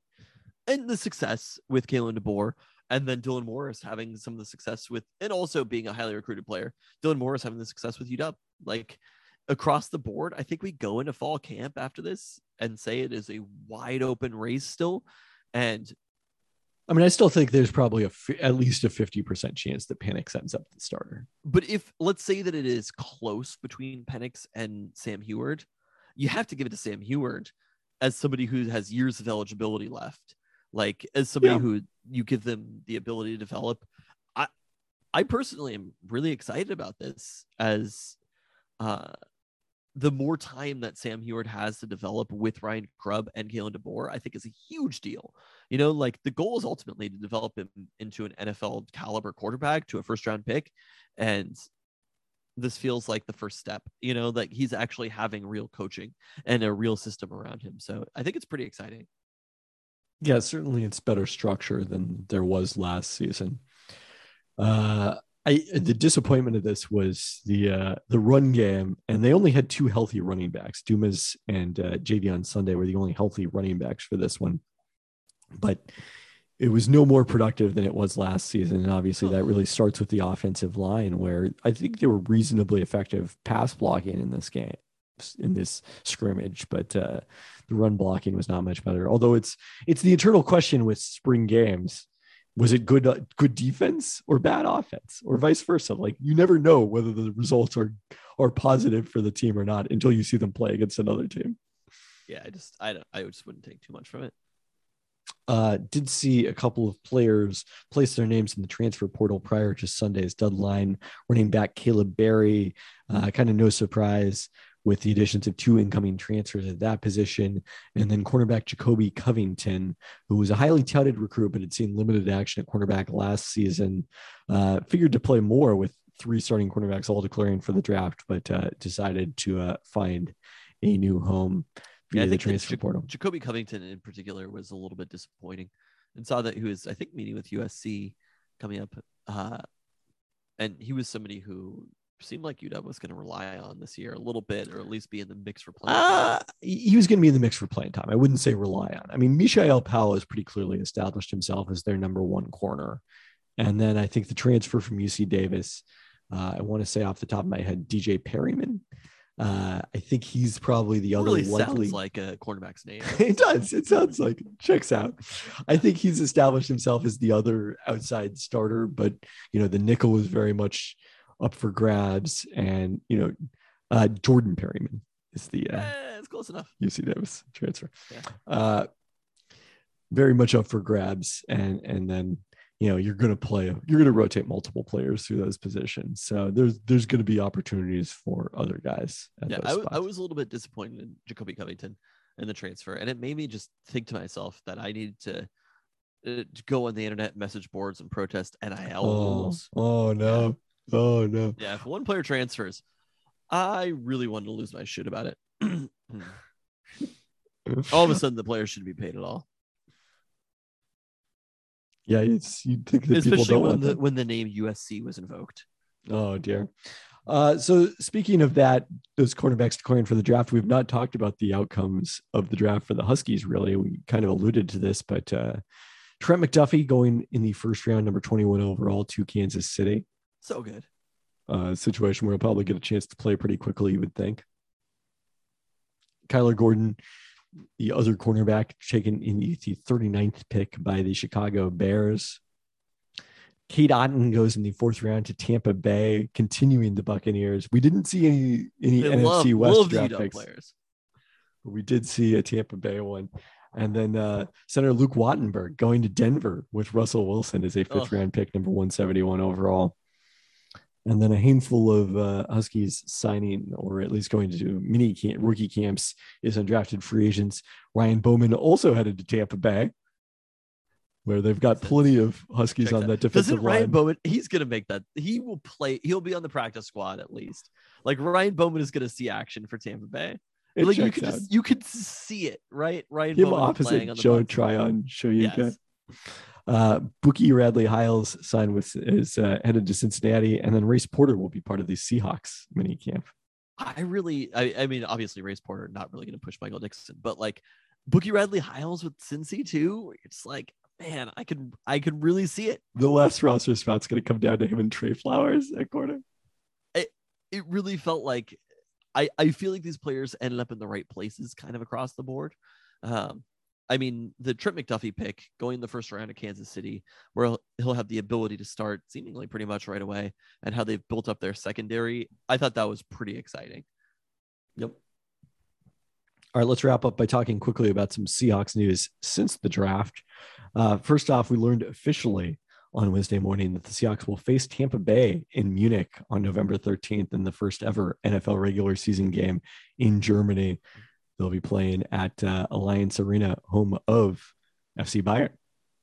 and the success with Kalen DeBoer, and then Dylan Morris having some of the success with and also being a highly recruited player. Dylan Morris having the success with UW. Like across the board, I think we go into fall camp after this and say it is a wide open race still. And I mean, I still think there's probably a at least a 50% chance that Penix ends up the starter. but if let's say that it is close between Penix and Sam Huard, you have to give it to Sam Huard as somebody who has years of eligibility left. Like as somebody Yeah. who you give them the ability to develop. I I personally am really excited about this as uh the more time that Sam Huard has to develop with Ryan Grubb and Kalen DeBoer, I think is a huge deal. You know, like the goal is ultimately to develop him into an NFL caliber quarterback to a first round pick. And this feels like the first step, you know, like he's actually having real coaching and a real system around him. So I think it's pretty exciting. Yeah, certainly it's better structure than there was last season. Uh, I the disappointment of this was the uh, the run game, and they only had two healthy running backs. Dumas and uh, On Sunday were the only healthy running backs for this one, but it was no more productive than it was last season. And obviously, that really starts with the offensive line, where I think they were reasonably effective pass blocking in this game, in this scrimmage, but uh, the run blocking was not much better. Although it's it's the eternal question with spring games was it good uh, good defense or bad offense or vice versa? Like you never know whether the results are are positive for the team or not until you see them play against another team. Yeah i just i don't i just wouldn't take too much from it. Uh, did see a couple of players place their names in the transfer portal prior to Sunday's deadline. Running back Caleb Berry, uh, kind of no surprise with the additions of two incoming transfers at that position. And then cornerback Jacoby Covington, who was a highly touted recruit, but had seen limited action at cornerback last season, uh, figured to play more with three starting cornerbacks all declaring for the draft, but uh, decided to uh, find a new home via yeah, the transfer portal. Jacoby Covington in particular was a little bit disappointing and saw that he was, I think, meeting with USC coming up. Uh, and he was somebody who seemed like UW was going to rely on this year a little bit, or at least be in the mix for playing. Uh, he was going to be in the mix for playing time. I wouldn't say rely on. I mean, Mishael Powell has pretty clearly established himself as their number one corner, and then I think the transfer from UC Davis. Uh, I want to say off the top of my head, DJ Perryman. Uh, I think he's probably the other really likely. Sounds like a cornerback's name. it does. It sounds like it. checks out. I think he's established himself as the other outside starter, but you know the nickel was very much up for grabs. And, you know, uh, Jordan Perryman is the uh, eh, it's close enough. UC Davis transfer. Yeah. Uh, very much up for grabs. And, and then, you know, you're going to play, you're going to rotate multiple players through those positions. So there's, there's going to be opportunities for other guys. yeah. I, w- I was a little bit disappointed in Jacoby Covington in the transfer. And it made me just think to myself that I needed to, uh, to go on the internet message boards and protest NIL oh, rules. Oh no. Oh no. Yeah, if one player transfers, I really wanted to lose my shit about it. all of a sudden, the player should be paid at all. Yeah, it's you think that especially when the that. when the name USC was invoked. Oh dear. Uh, so speaking of that, those cornerbacks declaring for the draft, we've not talked about the outcomes of the draft for the Huskies. Really, we kind of alluded to this, but uh, Trent McDuffie going in the first round, number twenty-one overall to Kansas City. So good. Uh, situation where he'll probably get a chance to play pretty quickly, you would think. Kyler Gordon, the other cornerback, taken in the 39th pick by the Chicago Bears. Cade Otton goes in the fourth round to Tampa Bay, continuing the Buccaneers. We didn't see any any they NFC love, West love draft picks, players. but we did see a Tampa Bay one. And then uh, Senator Luke Wattenberg going to Denver with Russell Wilson as a fifth round pick, number 171 overall and then a handful of uh, Huskies signing or at least going to mini camp, rookie camps is undrafted free agents. Ryan Bowman also headed to Tampa Bay, where they've got plenty of Huskies on that defensive Doesn't Ryan line. Bowman, he's going to make that. He will play. He'll be on the practice squad at least. Like Ryan Bowman is going to see action for Tampa Bay. It like you could out. just you could see it, right? Ryan Him Bowman opposite Joe Tryon, show you yes. Uh, Bookie Radley Hiles signed with is uh, headed to Cincinnati, and then Race Porter will be part of the Seahawks mini camp. I really, I, I mean, obviously Race Porter not really going to push Michael Dickson, but like Bookie Radley Hiles with Cincy too. It's like, man, I could, I could really see it. The last roster spot's going to come down to him and Trey Flowers at corner. It, it really felt like I, I feel like these players ended up in the right places kind of across the board. Um, I mean, the Trent McDuffie pick going the first round of Kansas City, where he'll, have the ability to start seemingly pretty much right away, and how they've built up their secondary, I thought that was pretty exciting. Yep. All right, let's wrap up by talking quickly about some Seahawks news since the draft. Uh, first off, we learned officially on Wednesday morning that the Seahawks will face Tampa Bay in Munich on November 13th in the first ever NFL regular season game in Germany. They'll be playing at uh, Allianz Arena, home of FC Bayern.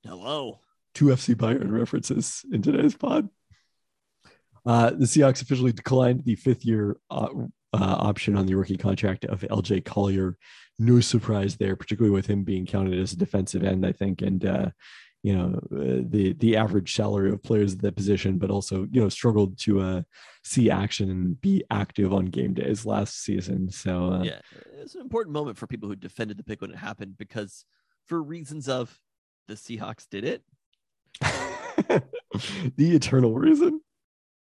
Hello. Two FC Bayern references in today's pod. Uh, the Seahawks officially declined the fifth year uh, uh, option on the rookie contract of LJ Collier. No surprise there, particularly with him being counted as a defensive end, I think, and uh, you know uh, the the average salary of players at that position, but also you know struggled to uh, see action and be active on game days last season. So uh, yeah, it's an important moment for people who defended the pick when it happened because for reasons of the Seahawks did it. the eternal reason.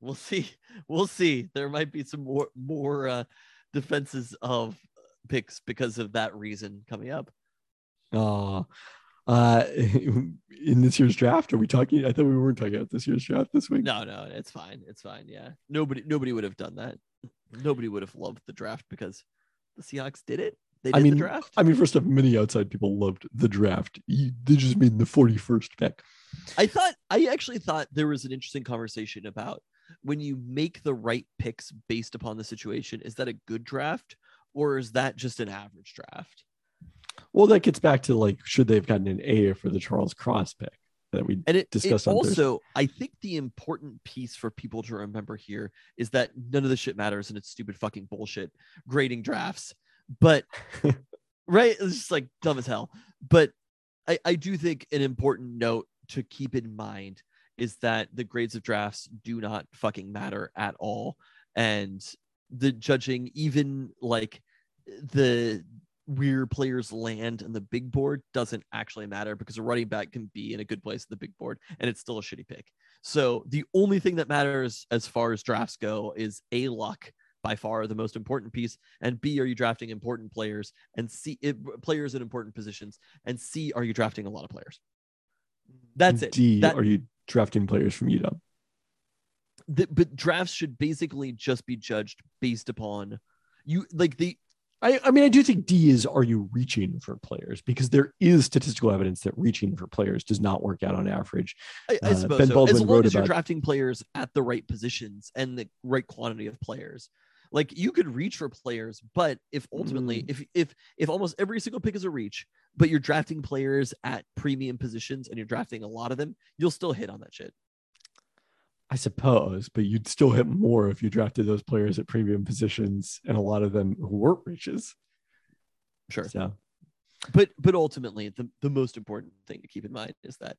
We'll see. We'll see. There might be some more more uh, defenses of picks because of that reason coming up. Uh, uh, in this year's draft, are we talking? I thought we weren't talking about this year's draft this week. No, no, it's fine. It's fine. Yeah, nobody, nobody would have done that. Nobody would have loved the draft because the Seahawks did it. They did I mean, the draft. I mean, first off, many outside people loved the draft. They just mean the 41st pick. I thought I actually thought there was an interesting conversation about when you make the right picks based upon the situation. Is that a good draft or is that just an average draft? Well, that gets back to like, should they have gotten an A for the Charles Cross pick that we And it, it discussed Thursday? also, I think the important piece for people to remember here is that none of this shit matters and it's stupid fucking bullshit grading drafts. But right, it's just like dumb as hell. But I, I do think an important note to keep in mind is that the grades of drafts do not fucking matter at all. And the judging, even like the where players land in the big board doesn't actually matter because a running back can be in a good place in the big board and it's still a shitty pick. So the only thing that matters as far as drafts go is a luck by far the most important piece and b are you drafting important players and c it, players in important positions and c are you drafting a lot of players that's it D, That- are you drafting players from UW? the, but drafts should basically just be judged based upon you like the I, I mean, I do think D is are you reaching for players because there is statistical evidence that reaching for players does not work out on average. I, I Uh, suppose Ben so. Baldwin as long wrote as you're about- drafting players at the right positions and the right quantity of players. Like you could reach for players, but if ultimately, Mm. if if if almost every single pick is a reach, but you're drafting players at premium positions and you're drafting a lot of them, you'll still hit on that shit. I suppose, but you'd still hit more if you drafted those players at premium positions and a lot of them who weren't reaches. Sure. So But but ultimately, the, the most important thing to keep in mind is that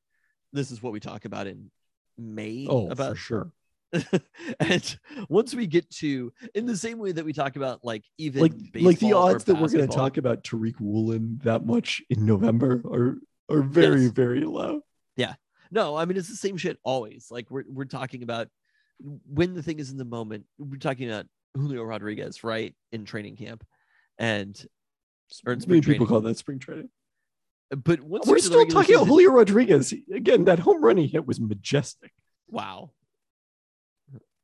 this is what we talk about in May oh, about for sure. and once we get to in the same way that we talk about like even Like like the odds that we're going to talk about Tariq Woolen that much in November are are very Yes. very low. No, I mean it's the same shit always. Like we're we're talking about when the thing is in the moment. We're talking about Julio Rodriguez, right, in training camp, and or in spring Many people training. call that spring training. But once We're we get to the still talking about Julio Rodriguez again. That home run he hit was majestic. Wow.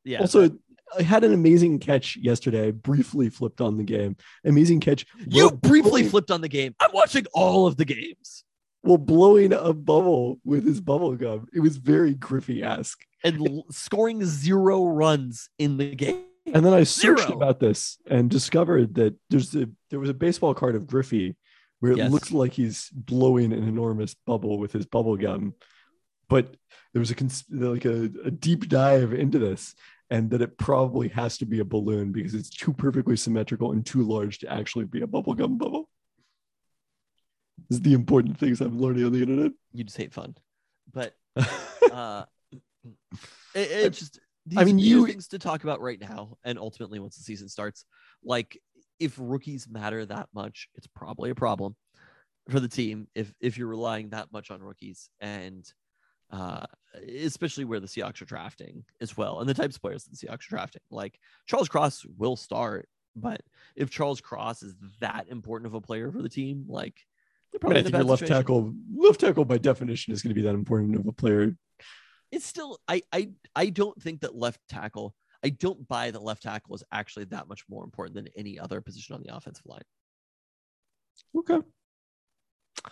Yeah. also, that- I had an amazing catch yesterday. I briefly flipped on the game. Amazing catch. you briefly flipped on the game. I'm watching all of the games well blowing a bubble with his bubble gum. It was very Griffey esque. and scoring zero runs in the game. And then I searched Zero. about this and discovered that there's a there was a baseball card of Griffey where it Yes. looks like he's blowing an enormous bubble with his bubble gum, but there was a cons- like a, a deep dive into this and that it probably has to be a balloon because it's too perfectly symmetrical and too large to actually be a bubblegum bubble. This is the important things I'm learning on the internet. You just hate fun, but uh, it, it's just these, I mean, you- things to talk about right now, and ultimately once the season starts, like if rookies matter that much, it's probably a problem for the team if if you're relying that much on rookies and uh especially where the Seahawks are drafting as well and the types of players that the Seahawks are drafting. Like Charles Cross will start but if Charles Cross is that important of a player for the team like probably I think your left situation. tackle, left tackle by definition is going to be that important of a player. it's still I I I don't think that left tackle. I don't buy that left tackle is actually that much more important than any other position on the offensive line. Okay.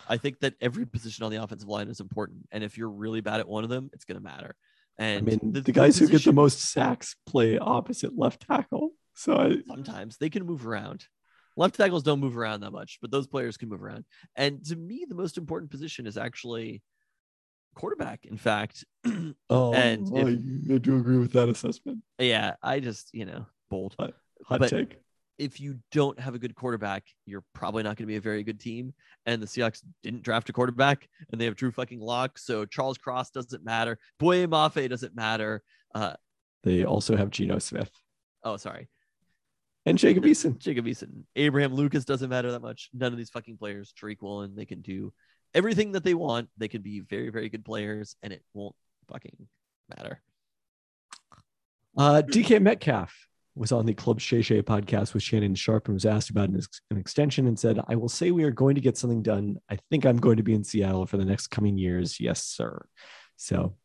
I think that every position on the offensive line is important, and if you're really bad at one of them, it's going to matter. And I mean, the, guys who get the most sacks play opposite left tackle. So I, sometimes they can move around. Left tackles don't move around that much, but those players can move around. And to me, the most important position is actually quarterback. In fact, oh, And I, if- I do agree with that assessment. yeah, I just you know bold. Hot But- take. if you don't have a good quarterback, you're probably not going to be a very good team. And the Seahawks didn't draft a quarterback, and they have Drew fucking Lock. So Charles Cross doesn't matter. Boye Mafe doesn't matter. Uh, They also have Geno Smith oh, sorry, and Jacob Eason. Jacob Eason, Abraham Lucas doesn't matter that much. None of these fucking players, Tariq Woolen, they can do everything that they want. They can be very, very good players, and it won't fucking matter. Uh, DK Metcalf was on the Club Shay Shay podcast with Shannon Sharpe and was asked about an, ex- an extension and said, I will say we are going to get something done. I think I'm going to be in Seattle for the next coming years. Yes, sir. So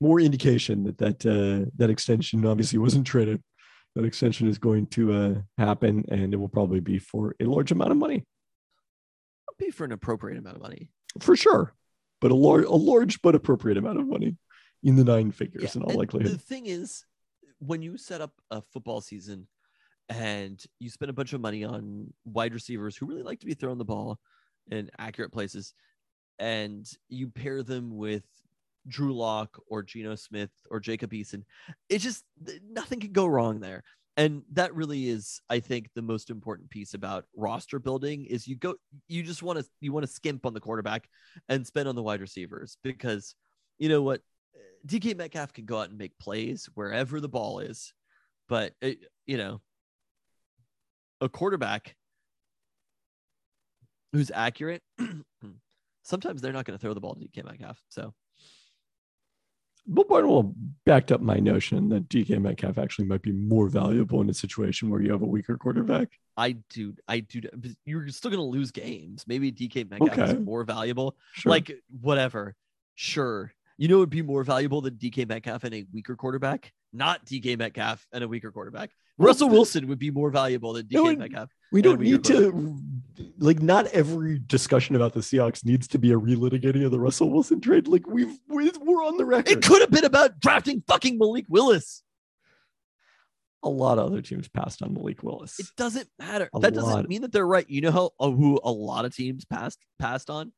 more indication that that, uh, that extension obviously wasn't traded. That extension is going to uh, happen and it will probably be for a large amount of money I'll pay for an appropriate amount of money. for sure, but a large, a large but appropriate amount of money in the nine figures Yeah, in all and likelihood. The thing is, when you set up a football season and you spend a bunch of money on wide receivers who really like to be throwing the ball in accurate places, and you pair them with Drew Lock or Geno Smith or Jacob Eason, it just nothing can go wrong there. And that really is, I think, the most important piece about roster building is you go, you just want to, you want to skimp on the quarterback and spend on the wide receivers because you know what, DK Metcalf can go out and make plays wherever the ball is, but it, you know, a quarterback who's accurate, sometimes they're not going to throw the ball to DK Metcalf. So Bill Barnwell backed up my notion that DK Metcalf actually might be more valuable in a situation where you have a weaker quarterback. I do, I do. You're still going to lose games. Maybe DK Metcalf Okay. is more valuable. Sure. Like whatever. Sure. You know, it'd be more valuable than DK Metcalf and a weaker quarterback. Not DK Metcalf and a weaker quarterback. Russell Wilson would be more valuable than DK Metcalf. we don't need to like not every discussion about the Seahawks needs to be a relitigating of the Russell Wilson trade. Like we've we- we're on the record. It could have been about drafting fucking Malik Willis. a lot of other teams passed on Malik Willis. It doesn't matter. A that doesn't mean that they're right. You know how uh, who a lot of teams passed passed on?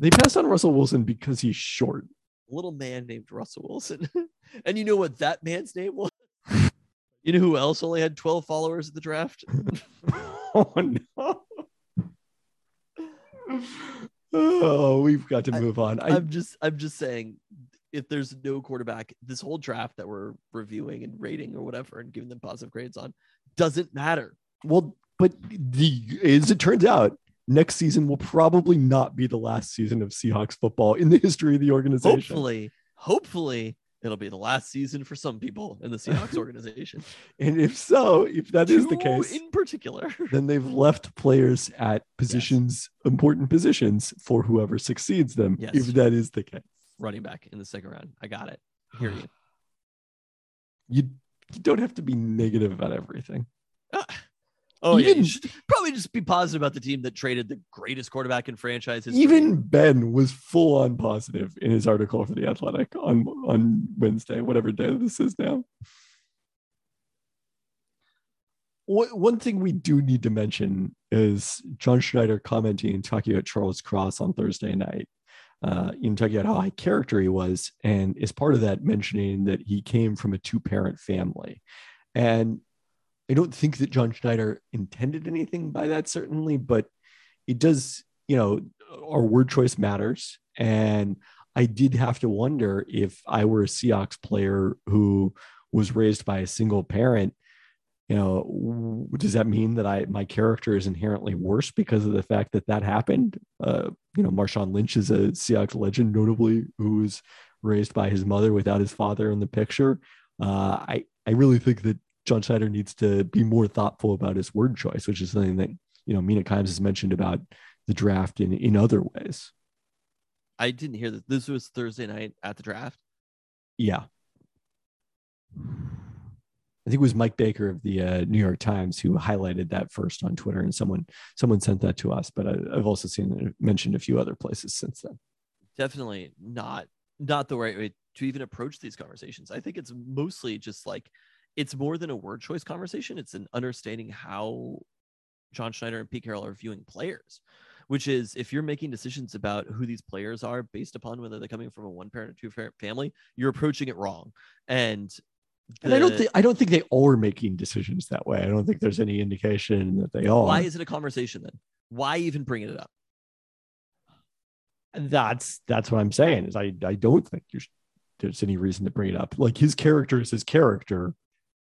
They passed on Russell Wilson because he's short. A little man named Russell Wilson. and you know what that man's name was? You know who else only had 12 followers at the draft? oh no. Oh, we've got to I- move on. I, I'm just I'm just saying if there's no quarterback, this whole draft that we're reviewing and rating or whatever and giving them positive grades on doesn't matter. Well, but the as it turns out, next season will probably not be the last season of Seahawks football in the history of the organization. Hopefully, hopefully it'll be the last season for some people in the Seahawks organization. And if so, if that is the case, in particular. then they've left players at positions, important positions for whoever succeeds them. Yes. If that is the case, running back in the second round. I got it. Hear you. you, you don't have to be negative about everything. Ah. Oh yeah, you should probably just be positive about the team that traded the greatest quarterback in franchise history. Even Ben was full on positive in his article for the Athletic on on Wednesday, whatever day this is now. One thing we do need to mention is John Schneider commenting and talking about Charles Cross on Thursday night. Uh, in talking about how high character he was, and as part of that, mentioning that he came from a two parent family. And I don't think that John Schneider intended anything by that, certainly, but it does, you know, our word choice matters. And I did have to wonder if I were a Seahawks player who was raised by a single parent, you know, does that mean that I my character is inherently worse because of the fact that that happened? Uh, you know, Marshawn Lynch is a Seahawks legend, notably, who was raised by his mother without his father in the picture. Uh, I I really think that John Schneider needs to be more thoughtful about his word choice, which is something that you know Mina Kimes has mentioned about the draft in in other ways. I didn't hear that This was Thursday night at the draft. Yeah, I think it was Mike Baker of the uh, New York Times who highlighted that first on Twitter, and someone someone sent that to us. But I, I've also seen it mentioned a few other places since then. Definitely not not the right way to even approach these conversations. I think it's mostly just like it's more than a word choice conversation. It's an understanding how John Schneider and Pete Carroll are viewing players, which is if you're making decisions about who these players are based upon whether they're coming from a one parent or two parent family, you're approaching it wrong. And and I don't think I don't think they are making decisions that way. I don't think there's any indication that they are. Why is it a conversation then? Why even bringing it up? That's that's what I'm saying. Is I I don't think there's any reason to bring it up. Like his character is his character,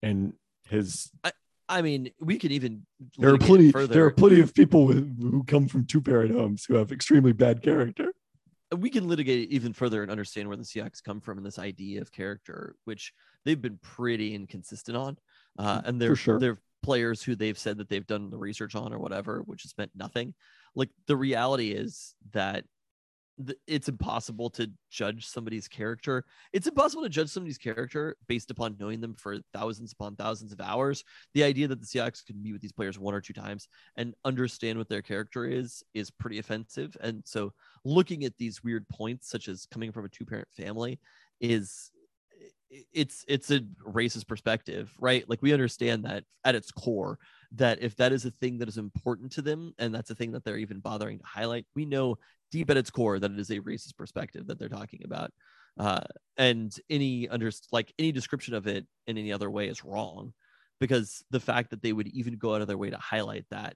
and his. I, I mean, we could even. There are plenty. There are plenty of people with, who come from two parent homes who have extremely bad character. We can litigate even further and understand where the Seahawks come from in this idea of character, which they've been pretty inconsistent on. Uh, and they're sure. they're players who they've said that they've done the research on or whatever, which has meant nothing. Like the reality is that it's impossible to judge somebody's character. It's impossible to judge somebody's character based upon knowing them for thousands upon thousands of hours. The idea that the Seahawks could meet with these players one or two times and understand what their character is is pretty offensive. And so, looking at these weird points, such as coming from a two-parent family, is it's it's a racist perspective, right? Like we understand that at its core, that if that is a thing that is important to them and that's a thing that they're even bothering to highlight, we know deep at its core that it is a racist perspective that they're talking about. Uh, and any under like any description of it in any other way is wrong because the fact that they would even go out of their way to highlight that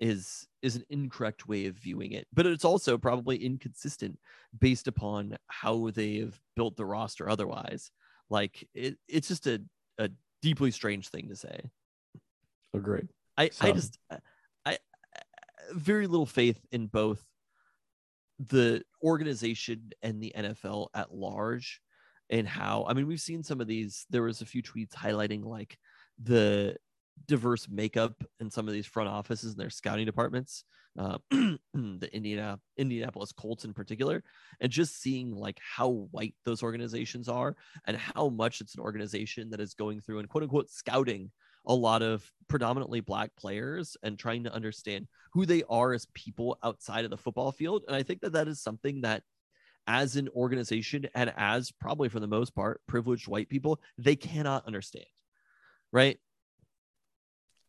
is is an incorrect way of viewing it but it's also probably inconsistent based upon how they've built the roster otherwise like it, it's just a, a deeply strange thing to say agreed i so. i just I, I very little faith in both the organization and the NFL at large and how I mean we've seen some of these there was a few tweets highlighting like the diverse makeup in some of these front offices and their scouting departments uh, the Indiana Indianapolis Colts in particular and just seeing like how white those organizations are and how much it's an organization that is going through and quote unquote scouting a lot of predominantly black players and trying to understand who they are as people outside of the football field. And I think that that is something that as an organization and as probably for the most part privileged white people they cannot understand right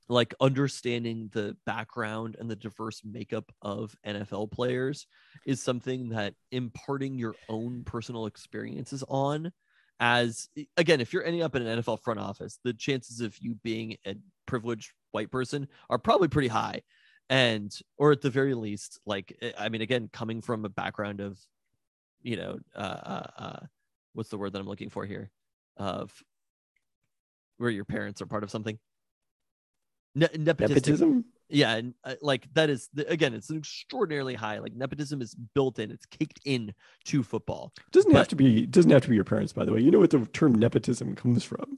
like understanding the background and the diverse makeup of NFL players is something that imparting your own personal experiences on as again, if you're ending up in an NFL front office, the chances of you being a privileged white person are probably pretty high. And, or at the very least, like, eh, I mean, again, coming from a background of, you know, uh, uh, uh what's the word that I'm looking for here? Of where your parents are part of something. Ne- nepotism yeah and uh, like that is again it's an extraordinarily high like nepotism is built in it's caked in to football it doesn't but, have to be doesn't have to be your parents by the way you know what the term nepotism comes from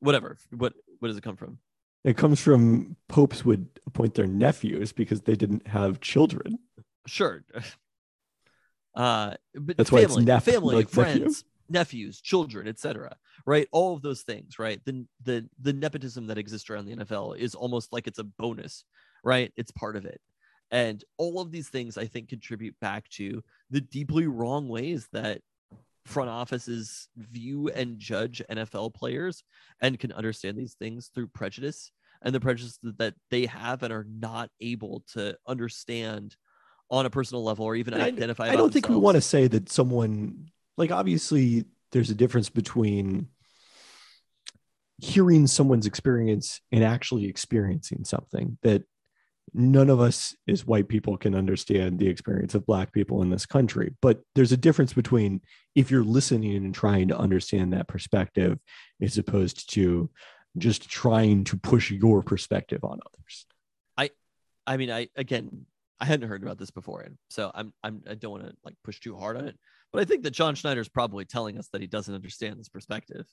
whatever what what does it come from it comes from popes would appoint their nephews because they didn't have children sure uh but that's family, why it's nep- family like friends nephew nephews, children, etc. Right? All of those things, right? The the the nepotism that exists around the NFL is almost like it's a bonus, right? It's part of it. And all of these things I think contribute back to the deeply wrong ways that front offices view and judge NFL players and can understand these things through prejudice and the prejudice that they have and are not able to understand on a personal level or even identify. I, I don't think we want to say that someone like obviously there's a difference between hearing someone's experience and actually experiencing something that none of us as white people can understand the experience of black people in this country. But there's a difference between if you're listening and trying to understand that perspective as opposed to just trying to push your perspective on others. I i mean i again i hadn't heard about this before And so i'm, I'm i don't want to like push too hard on it. But I think that John Schneider is probably telling us that he doesn't understand this perspective.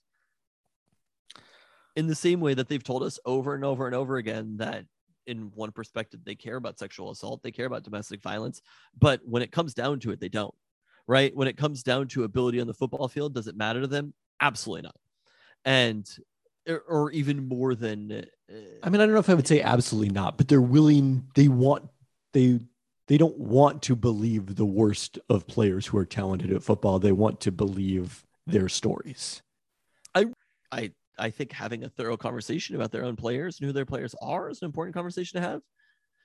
In the same way that they've told us over and over and over again that in one perspective they care about sexual assault, they care about domestic violence, but when it comes down to it, they don't. Right? When it comes down to ability on the football field, does it matter to them? Absolutely not. And or, even more than. Uh, I mean, I don't know if I would say absolutely not, but they're willing. They want they they don't want to believe the worst of players who are talented at football. They want to believe their stories. I I think having a thorough conversation about their own players and who their players are is an important conversation to have.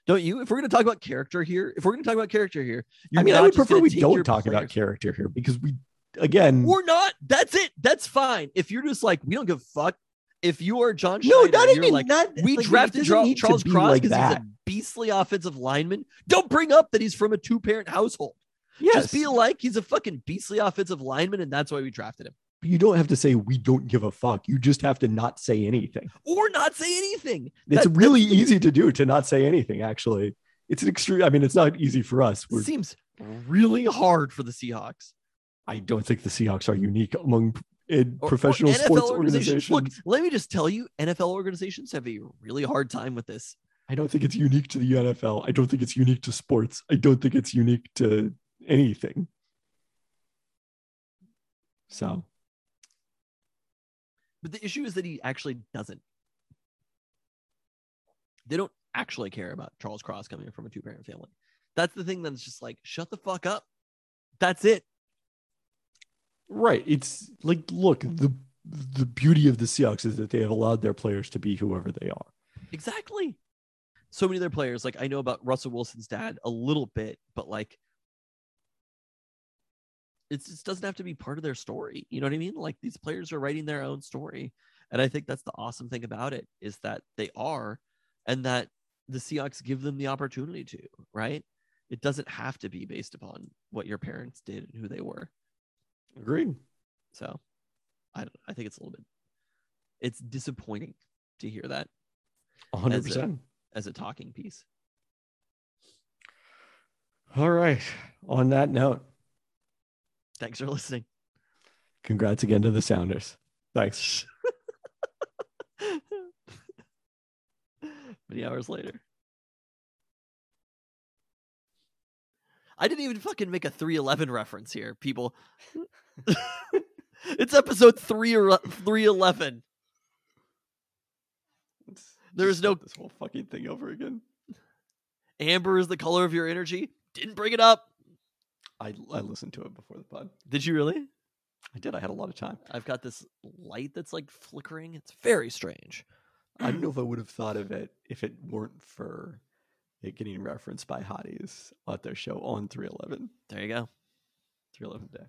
Don't you? If we're going to talk about character here, if we're going to talk about character here, I mean, I would prefer we don't talk about character here because we again we're not. That's it. That's fine. If you're just like, we don't give a fuck. If you are John no, not even like, not. we like, drafted Charles, Charles Cross like because he's a beastly offensive lineman. Don't bring up that he's from a two parent household. Yes, Just be like, he's a fucking beastly offensive lineman, and that's why we drafted him. You don't have to say we don't give a fuck. You just have to not say anything. Or not say anything. It's That- really easy to do to not say anything. Actually, it's an extreme. I mean, it's not easy for us. We're, seems really hard for the Seahawks. I don't think the Seahawks are unique among Or- or professional NFL sports organizations. Look, let me just tell you, NFL organizations have a really hard time with this. I don't think it's unique to the NFL. I don't think it's unique to sports. I don't think it's unique to anything. So But the issue is that he actually doesn't. They don't actually care about Charles Cross coming from a two parent family. That's the thing that's just like, shut the fuck up. That's it. right, it's like look the the beauty of the Seahawks is that they have allowed their players to be whoever they are. Exactly. So many other players, like I know about Russell Wilson's dad a little bit, but like it just doesn't have to be part of their story. You know what I mean? Like these players are writing their own story. And I think that's the awesome thing about it is that they are and that the Seahawks give them the opportunity to, right? It doesn't have to be based upon what your parents did and who they were. Agreed. So I don't I think it's a little bit it's disappointing to hear that hundred As a- as a talking piece. All right. On that note, Thanks for listening. congrats again to the Sounders. Thanks. Many hours later. I didn't even fucking make a 311 reference here, people. it's episode 3 or 311. There is no- this whole fucking thing over again. Amber is the color of your energy. Didn't bring it up. I I listened to it before the pod. Did you really? I did. I had a lot of time. I've got this light that's like flickering. It's very strange. I don't know if I would have thought of it if it weren't for it getting referenced by hotties at their show on 311. There you go. 311 day.